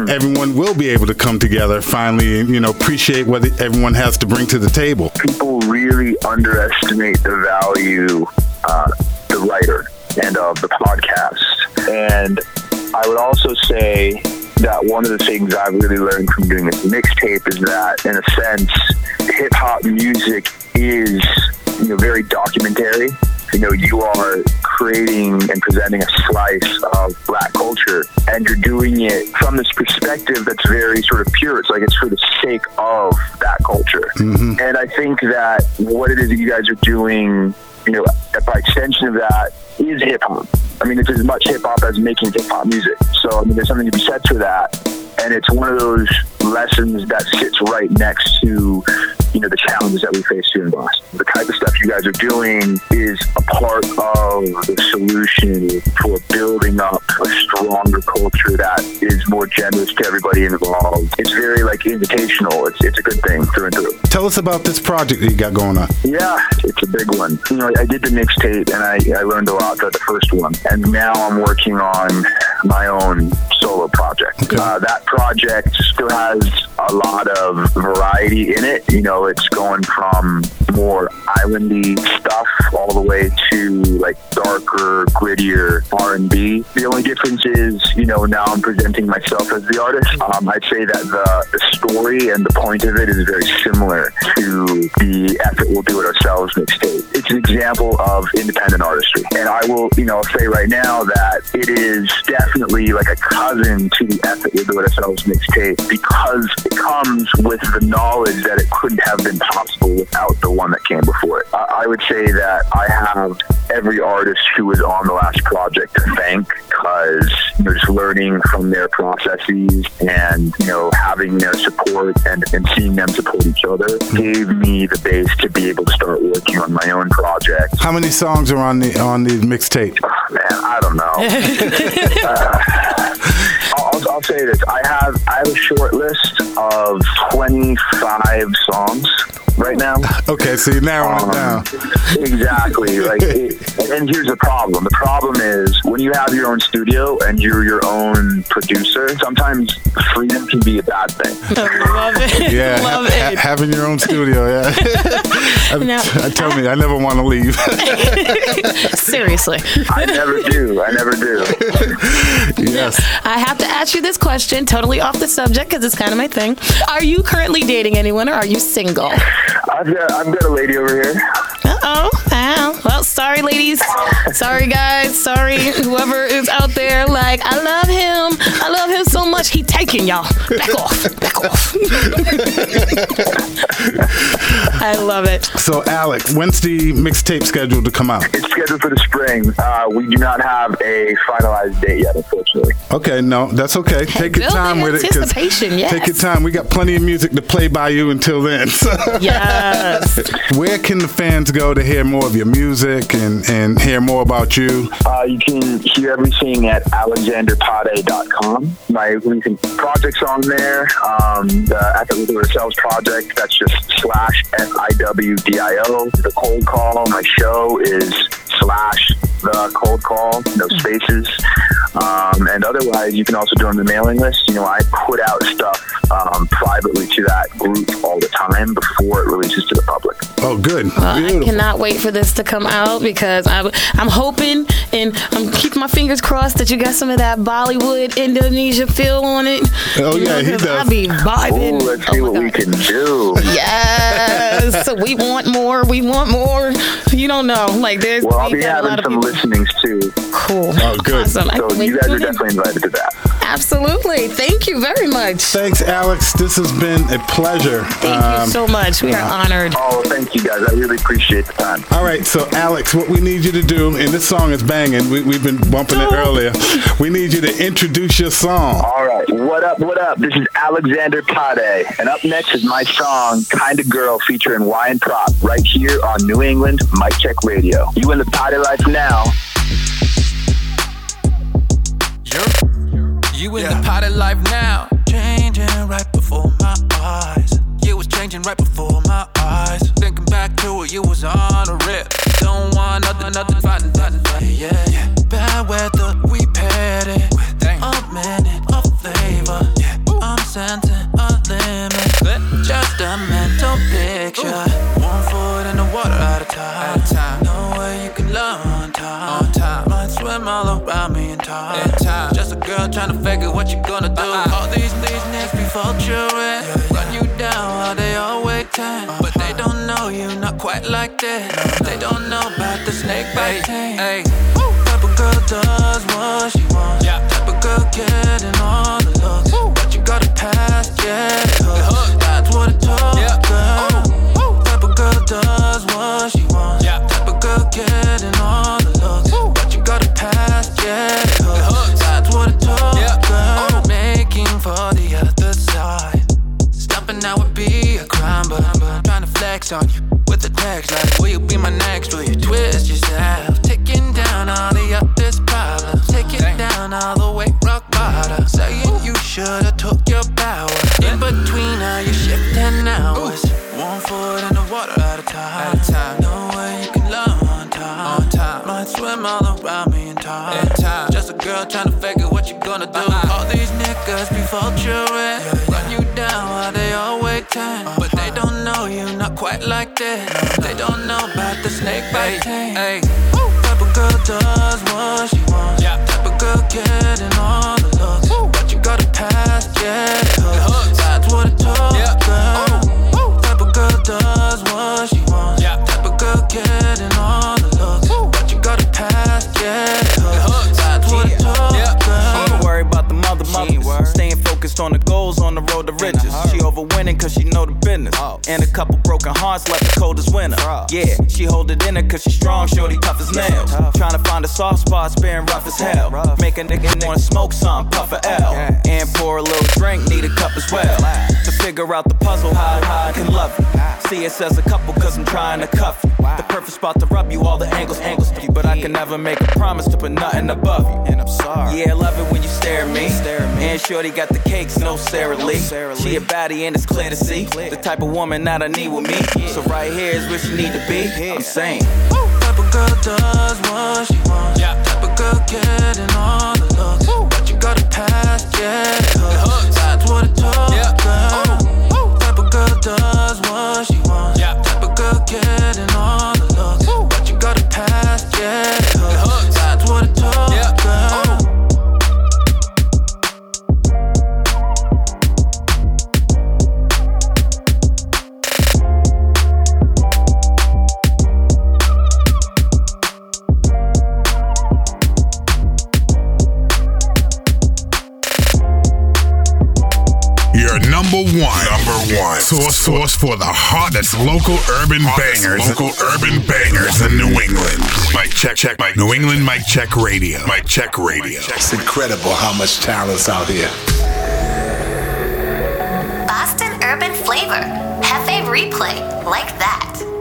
Speaker 2: everyone will be able to come together finally and, you know, appreciate what everyone has to bring to the table.
Speaker 15: People really underestimate the value uh, the writer and of the podcast. And I would also say that one of the things I've really learned from doing this mixtape is that, in a sense, hip hop music is you know very documentary. You know, you are creating and presenting a slice of black culture, and you're doing it from this perspective that's very sort of pure. It's like it's for the sake of that culture. Mm-hmm. And I think that what it is that you guys are doing, you know, by extension of that, is hip hop. I mean, it's as much hip hop as making hip hop music. So, I mean, there's something to be said for that. And it's one of those lessons that sits right next to, you know, the challenges that we face here in Boston. The type of stuff you guys are doing is a part of the solution for building up a stronger culture that is more generous to everybody involved. It's very like invitational. It's it's a good thing through and through.
Speaker 2: Tell us about this project that you got going on.
Speaker 15: Yeah, it's a big one. You know, I did the mixtape and I, I learned a lot for the first one. And now I'm working on my own solo project. Uh, that project still has a lot of variety in it. You know, it's going from more islandy stuff all the way to like darker, grittier R&B. The only difference is, you know, now I'm presenting myself as the artist. Um, I'd say that the, the story and the point of it is very similar to the Effort We'll Do It Ourselves mixtape. It's an example of independent artistry. And I will, you know, say right now that it is definitely like a cousin to the Effort We'll Do It Ourselves mixtape because it comes with the knowledge that it couldn't have been possible without the one that came before it. I, I would say that I have every artist who was on the last project to thank because you know just learning from their processes and you know having their support and, and seeing them support each other gave me the base to be able to start working on my own project.
Speaker 2: How many songs are on the on the mixtape?
Speaker 15: Man, I don't know. Uh, I'll, I'll- I'll say this: I have I have a short list of twenty five songs right now.
Speaker 2: Okay, so you're narrowing
Speaker 15: Um,
Speaker 2: it down.
Speaker 15: Exactly. Like, it, and here's the problem. The problem is when you have your own studio and you're your own producer. Sometimes freedom can be a bad thing.
Speaker 1: I love it.
Speaker 2: Yeah,
Speaker 1: Love
Speaker 2: ha-
Speaker 1: it.
Speaker 2: having your own studio. Yeah. I,
Speaker 1: Now-
Speaker 2: I tell me, I never want to leave.
Speaker 1: Seriously.
Speaker 15: I never do. I never do.
Speaker 2: yes.
Speaker 1: I have to ask you this question, totally off the subject because it's kind of my thing. Are you currently dating anyone or are you single?
Speaker 15: I've got I've got a lady over here.
Speaker 1: Uh oh. Wow. Well, sorry, ladies. Sorry, guys. Sorry, whoever is out there. Like, I love him. I love him so much. He taking y'all. Back off. Back off. I love it.
Speaker 2: So, Alex, when's the mixtape scheduled to come out?
Speaker 15: It's scheduled for the spring. Uh, we do not have a finalized date yet, unfortunately.
Speaker 2: Okay, no, that's okay. Take your time with it.
Speaker 1: anticipation, yes.
Speaker 2: Take your time. We got plenty of music to play by you until then.
Speaker 1: Yes.
Speaker 2: Where can the fans go to hear more of your music and, and hear more about you?
Speaker 15: Uh, you can hear everything at alexanderpade.com. My recent projects on there. Um, the Ethical with Ourselves project, that's just slash F-I-W-D-I-O. The cold call, my show is slash the cold call, no spaces. Um, and otherwise, you can also join the mailing list. You know, I put out stuff um, privately to that group all the time before it releases to the public.
Speaker 2: Oh, good.
Speaker 1: Well, I cannot wait for this to come out because I'm, I'm hoping and I'm keeping my fingers crossed that you got some of that Bollywood Indonesia feel on it.
Speaker 2: Oh,
Speaker 1: You
Speaker 2: yeah,
Speaker 1: know,
Speaker 2: he
Speaker 1: 'cause
Speaker 2: does.
Speaker 1: I'll be vibing.
Speaker 15: Ooh, let's see what we can do.
Speaker 1: Yes, so we want more. We want more. You don't know. Like there's
Speaker 15: Well, I'll be
Speaker 1: got a
Speaker 15: having
Speaker 1: lot of
Speaker 15: some
Speaker 1: people.
Speaker 15: listenings too.
Speaker 1: Cool.
Speaker 2: Oh, good.
Speaker 1: Awesome.
Speaker 15: So you guys are definitely invited to that.
Speaker 1: Absolutely. Thank you very much.
Speaker 2: Thanks, Alex. This has been a pleasure.
Speaker 1: Thank you um, so much. We are uh, honored.
Speaker 15: Oh, thank you guys. I really appreciate the time.
Speaker 2: All right, so Alex, what we need you to do, and this song is banging. We, we've been bumping it earlier. We need you to introduce your song.
Speaker 15: All right. What up, what up? This is Alexander Pade. And up next is my song, Kinda Girl, featuring Wyan Prop, right here on New England Mic Check Radio. You in the Pade life now.
Speaker 5: You in the potted life now. Changing right before my eyes. You was changing right before my eyes. Thinking back to it, you was on a rip. Don't want nothing, nothing, fighting, fighting, fighting, yeah, yeah. Bad weather, we paired it. A minute of flavor. I'm sensing a limit. Just a mental picture. One foot in the water at a time. No way you swim all around me in time. Just a girl trying to figure what you gonna do. All these these niggas be vulturing. Run you down while they all waiting. But they don't know you not quite like this. They don't know about the snake biting. Hey, type of girl does what she wants. Type of girl getting all the looks. But you got a past, yeah. Hook. That's what it took, girl. Type of girl does what she wants. Type of girl getting all the
Speaker 17: the it her cause she strong, shorty tough as nails. Trying to find a soft spot, sparing rough as hell. Make a nigga wanna smoke some, puff a L. And pour a little drink, need a cup as well. To figure out the puzzle, how, I can love you. See us as a couple cause I'm trying to cuff you. The perfect spot to rub you, all the angles, angles. But I can never make a promise to put nothing above you. And I'm sorry. Yeah, I love it when you stare at me. Stare at me. And Shorty got the cakes, no Sara Lee. sarah She a baddie and it's clear to see. The type of woman that I need with me. So right here is where she need to be. I'm saying.
Speaker 5: Type of girl does what she wants. Type of girl getting all the looks. But you got a past, yeah. Hook. That's what it took, girl. Type of girl does what she shedding all wants. Type of girl getting
Speaker 14: source, source for the hottest local urban bangers. Local urban bangers in New England. Mic check, check. Mic New England Mic Check Radio. Mic Check Radio.
Speaker 2: It's incredible how much talent's out here.
Speaker 8: Boston Urban Flavor. Hefe Replay. Like that.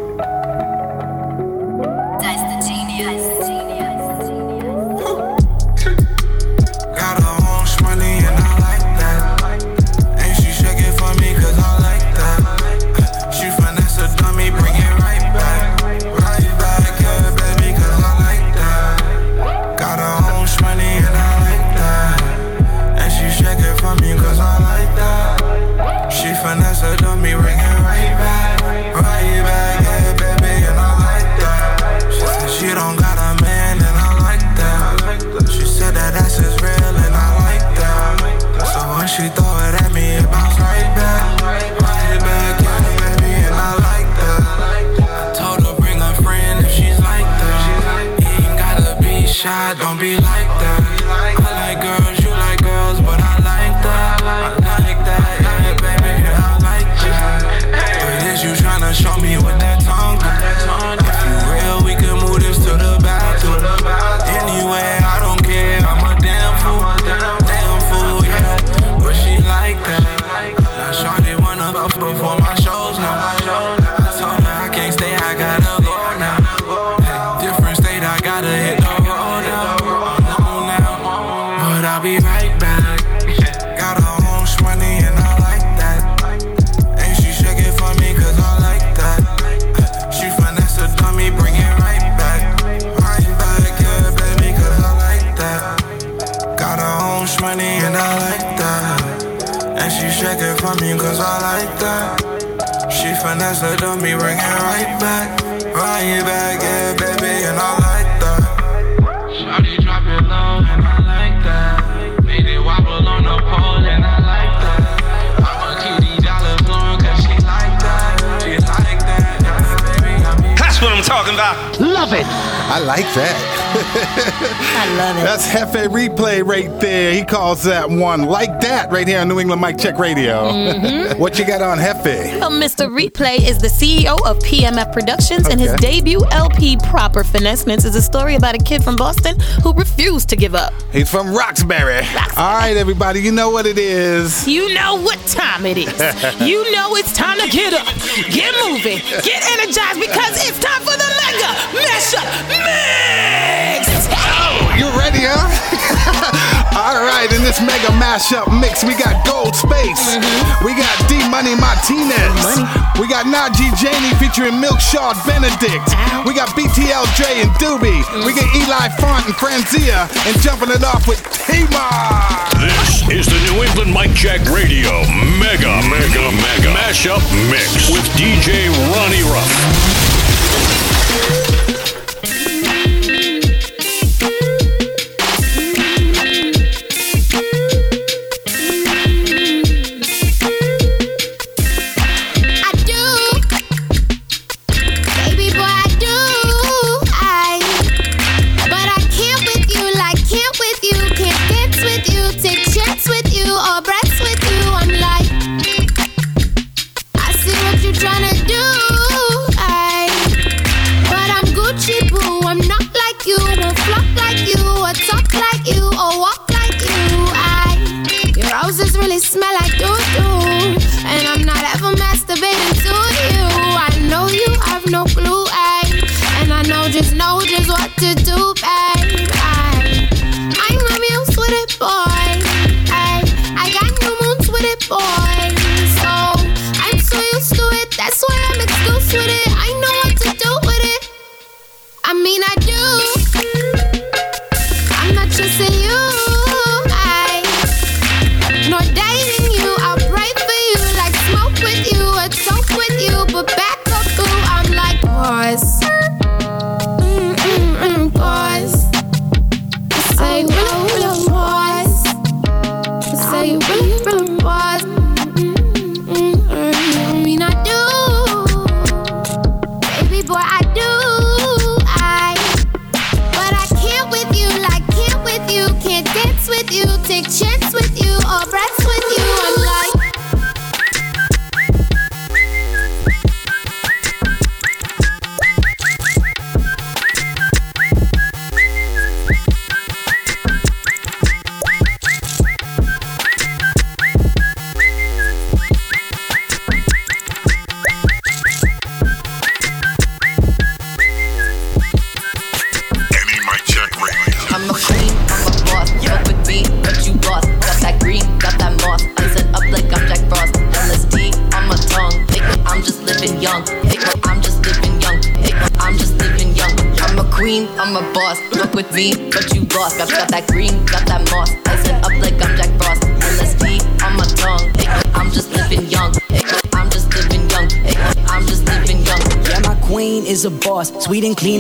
Speaker 31: Finesse a dummy, bring it right back. Right back, yeah, baby, and I like that. Shawty drop it low and I like that. Made it wobble on the pole and I like that. I'ma keep these dollars flowing cause she like that. She like that, yeah, baby, I mean.
Speaker 32: That's what I'm talking about.
Speaker 2: Love it. I like that.
Speaker 1: I love it.
Speaker 2: That's Hefe Replay right there. He calls that one like that right here on New England Mic Check Radio.
Speaker 1: Mhm.
Speaker 2: what you got on Hefe?
Speaker 1: Well, Mr. Replay is the CEO of PMF Productions, and his debut LP, Proper Finessments, is a story about a kid from Boston who refused to give up.
Speaker 2: He's from Roxbury. All right, everybody, you know what it is.
Speaker 1: You know what time it is. you know it's time to get up, get moving, get energized because it's time for the mega mashup mix.
Speaker 2: You ready, huh? All right, in this mega mashup mix, we got Gold Space. Mm-hmm. We got D Money Martinez. We got Najee Janey featuring Milkshawed Benedict. We got BTL Dre and Doobie. We mm. got Eli Font and Franzia. And jumping it off with Tamar.
Speaker 24: This is the New England Mic Check Radio Mega Mega Mega Mashup Mix with DJ Ronnie Ruff.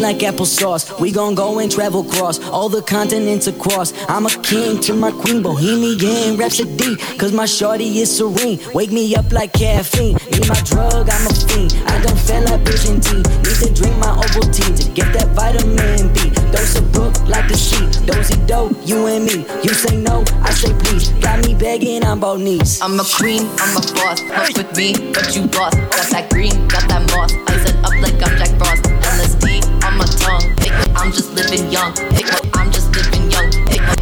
Speaker 33: Like
Speaker 34: applesauce. We gon' go and travel cross all the continents across. I'm a king to my queen, bohemian rhapsody. Cause my shorty is serene. Wake me up like caffeine. Need my drug, I'm a fiend. I don't feel like vision tea. Need to drink my Ovaltine to get that vitamin B. Dose of brook like the sea. Dozy dope, you and me. You say no, I say please. Got me begging, I'm both knees.
Speaker 35: I'm a queen, I'm a boss. Fuck with me, but you boss. Got that green, got that moss. Icing up like I'm Jack Frost. Living young. I'm just living young.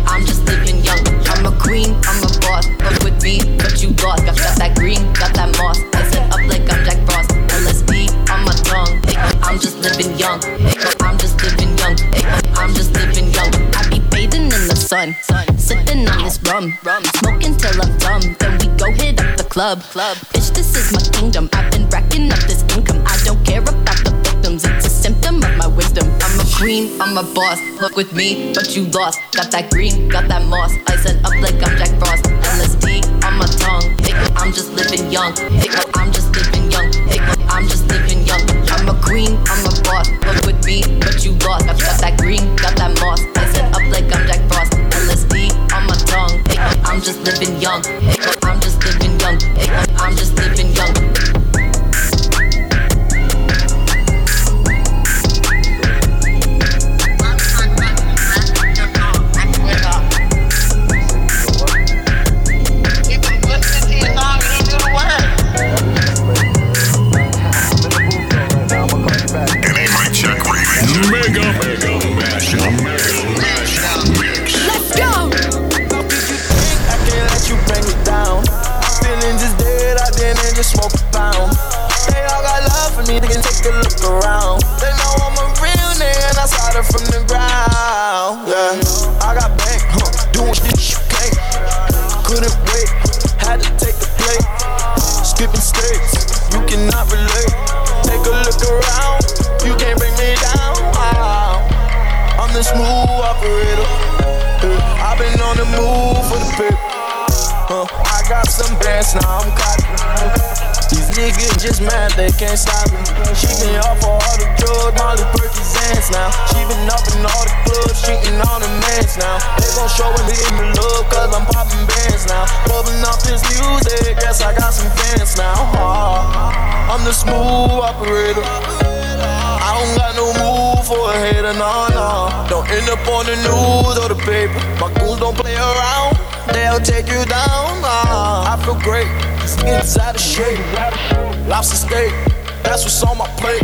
Speaker 35: I'm just living young. I'm a queen, I'm a boss. Fuck with me, but you lost. Got, got that green, got that moss. Icing up like I'm Jack Frost. LSD on my tongue. I'm just living young. I'm just living young. I'm just living young. I be bathing in the sun, sipping on this rum, smoking till I'm dumb. Then we go hit up the club. Bitch, this is my kingdom. I've been racking up this income. I don't care about queen, I'm a boss. Look with me, but you lost. Got that green, got that moss. Icing up like I'm Jack Frost. LSD on my tongue. I'm just living young. I'm just living young. I'm just living young. I'm a queen, I'm a boss. Look with me, but you lost. Got, got that green, got that moss. Icing up like I'm Jack Frost. LSD on my tongue. I'm just living young.
Speaker 12: I'm operator. Yeah, I've been on the move for the pip. Huh, I got some bands now, I'm cocky. These niggas just mad, they can't stop me. She been off for all the drugs, Molly Perkins now. She been up in all the clubs, cheating on the mans now. They gon' show and leave me love, cause I'm popping bands now. Bubbling up this music, guess I got some fans now. Ah, I'm the smooth operator. I don't got for a hater, no, no. Don't end up on the news or the paper. My goons don't play around, they'll take you down. Nah. I feel great, it's out of shape. Lobster steak, that's what's on my plate.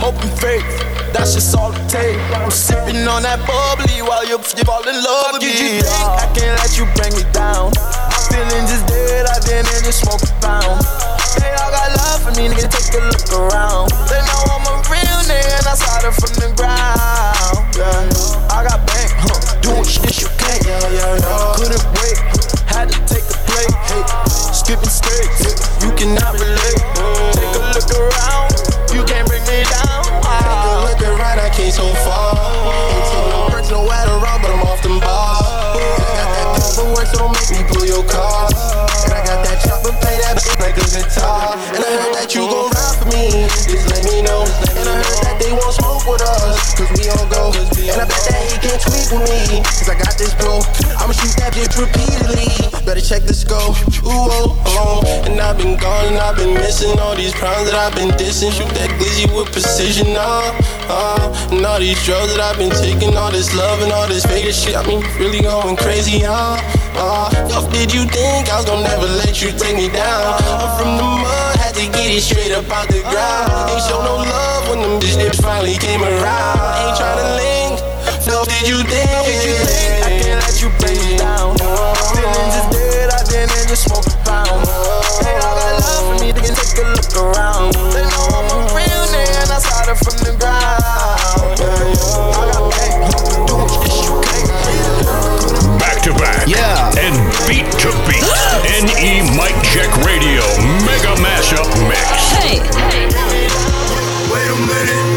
Speaker 12: Hope and faith, that's just all it takes. I'm sipping on that bubbly while you fall in love with me. I can't let you bring me down. I'm feeling just dead, I didn't just smoke a pound. They all got love for me, nigga, take a look around. They know I'm a real nigga, and I started from the ground. Yeah, I got bank, huh, doing me, cause I got this blow. I'ma shoot that bitch repeatedly. Better check the scope. Ooh, oh, oh. And I've been gone and I've been missing all these rounds that I've been dissing. Shoot that glizzy with precision, uh, uh. And all these drugs that I've been taking, all this love and all this fake shit. I mean, really going crazy, uh, uh. Yo, did you think I was gonna never let you take me down? I'm from the mud, had to get it straight up out the ground. Ain't show no love when them bitch finally came around. Ain't tryna link. No, did you think? Did you think I can't let you bring me down? Feelings is dead, I didn't just smoke a pound. They all got love for me, they can take a look around. They know I'm a real nigga, and I started from the ground. Yeah, yeah. I got bank, doing shit you can't.
Speaker 9: Back to back. Yeah. And beat to beat. NE Mic Check Radio Mega Mashup Mix.
Speaker 35: Hey.
Speaker 25: Wait a minute.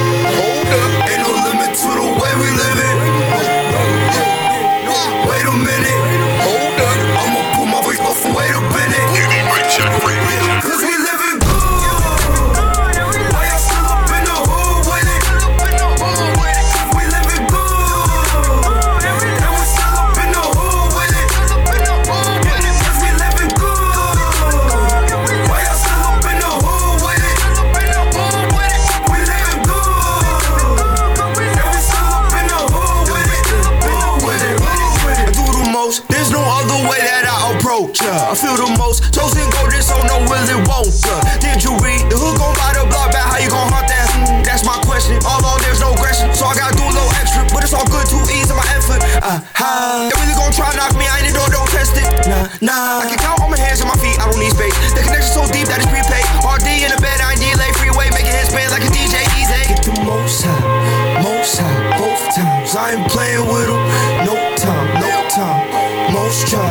Speaker 5: Nah. I can count on my hands and my feet, I don't need space. The connection so deep that it's prepaid. RD in the bed, I need lay Freeway, making hits spin like a DJ easy. Get the
Speaker 36: most high, most high, both times. I ain't playing with them. No time, no time. Most try,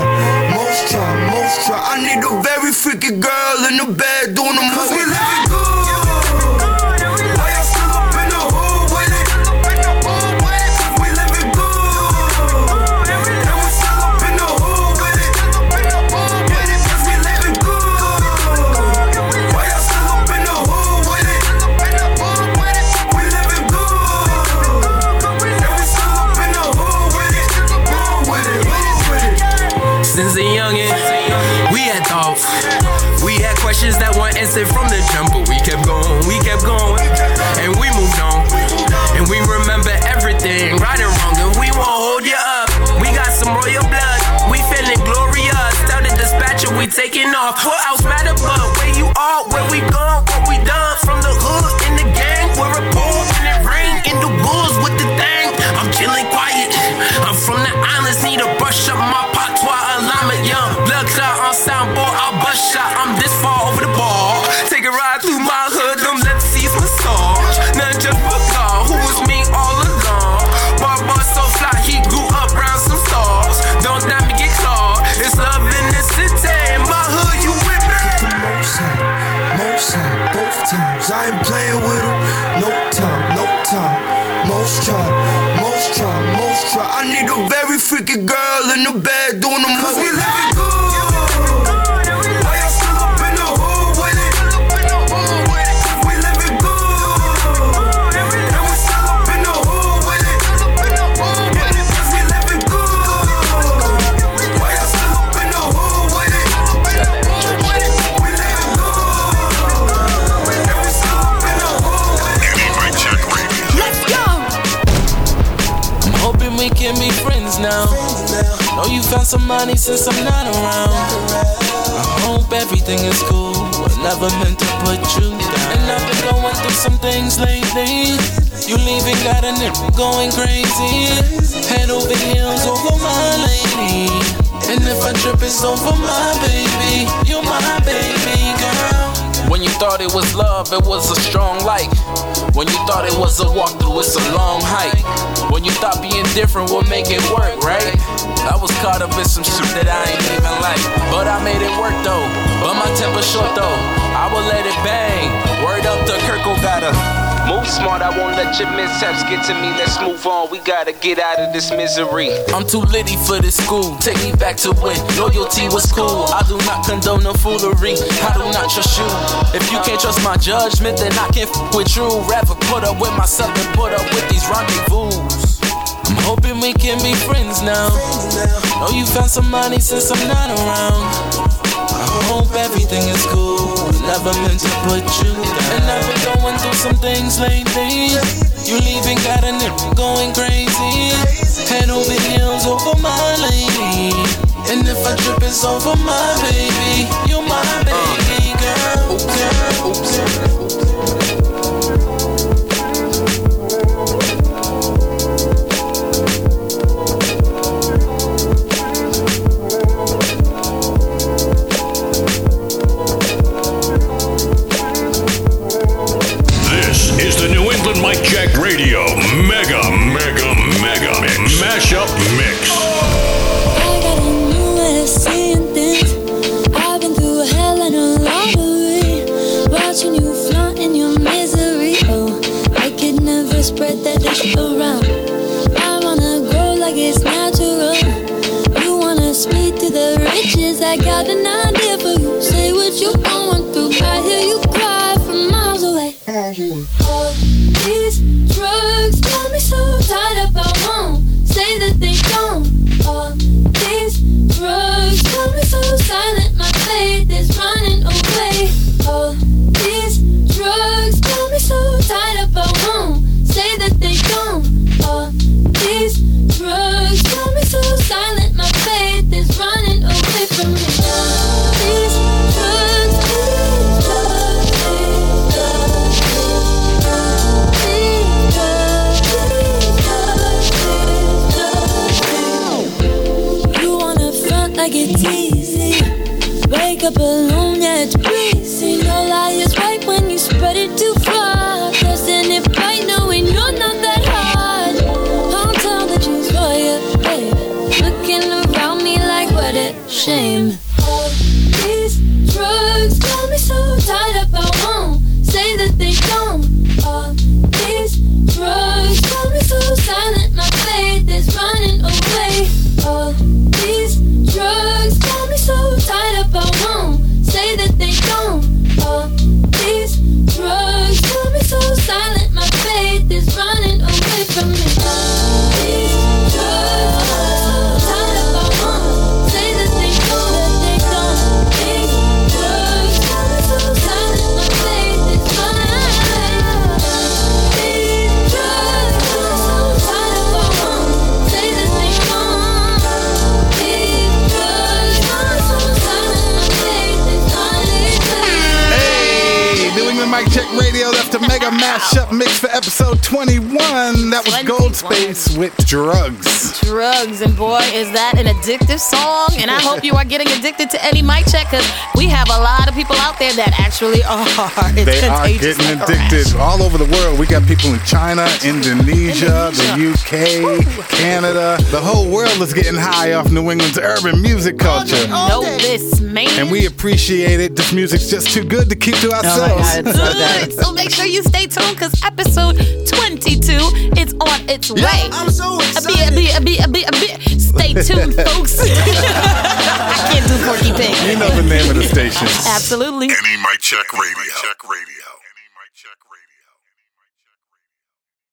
Speaker 36: most try, most try. I need a very freaky girl in the bed doing the most.
Speaker 5: Taking off. What else matter but found somebody since I'm not around. I hope everything is cool. I never meant to put you down. And I've been going through some things lately. You leaving got a nigga going crazy. Head over heels over my lady. And if I trip, it's over my baby. You're my baby girl. When you thought it was love, it was a strong light. When you thought it was a walkthrough, it's a long hike. When you thought being different would make it work, right? I was caught up in some shit that I ain't even like. But I made it work though. But my temper short though. I will let it bang. Word up to Kirko gotta move smart. I won't let your mishaps get to me. Let's move on. We gotta get out of this misery. I'm too litty for this school. Take me back to when loyalty was cool. I do not condone no foolery. I do not trust you. If you can't trust my judgment, then I can't f with you. Rather put up with myself than put up with these rendezvous. I'm hoping we can be friends now. Know you found somebody since I'm not around. I hope everything is cool. Never meant to put you down. And I've been going through some things lately. You leaving got a nigga going crazy. Head over heels over my lady. And if I trip, it's over my baby. You're my baby girl. girl, girl.
Speaker 9: Mic Check Radio Mega, Mega, Mega Mashup Mix.
Speaker 2: Mashup mix for episode 21. That was Gold Space with Drugs.
Speaker 1: Drugs, and boy, is that an addictive song. And I hope you are getting addicted to NE Mic Check because we have a lot of people out there that actually are. It's
Speaker 2: They are getting
Speaker 1: like
Speaker 2: addicted all over the world. We got people in China, Indonesia, the UK, Canada. The whole world is getting high off New England's urban music culture.
Speaker 1: Know this, man.
Speaker 2: And we appreciate it. This music's just too good to keep to ourselves.
Speaker 1: Good. So make sure you stay tuned because episode 22 is on its way. I'm so excited. A bit, a bit, a bit, a bit. Stay tuned, folks. I can't do Porky Pig.
Speaker 2: You know the name of the station.
Speaker 1: Absolutely.
Speaker 14: NE Mic Check Radio. Check Radio.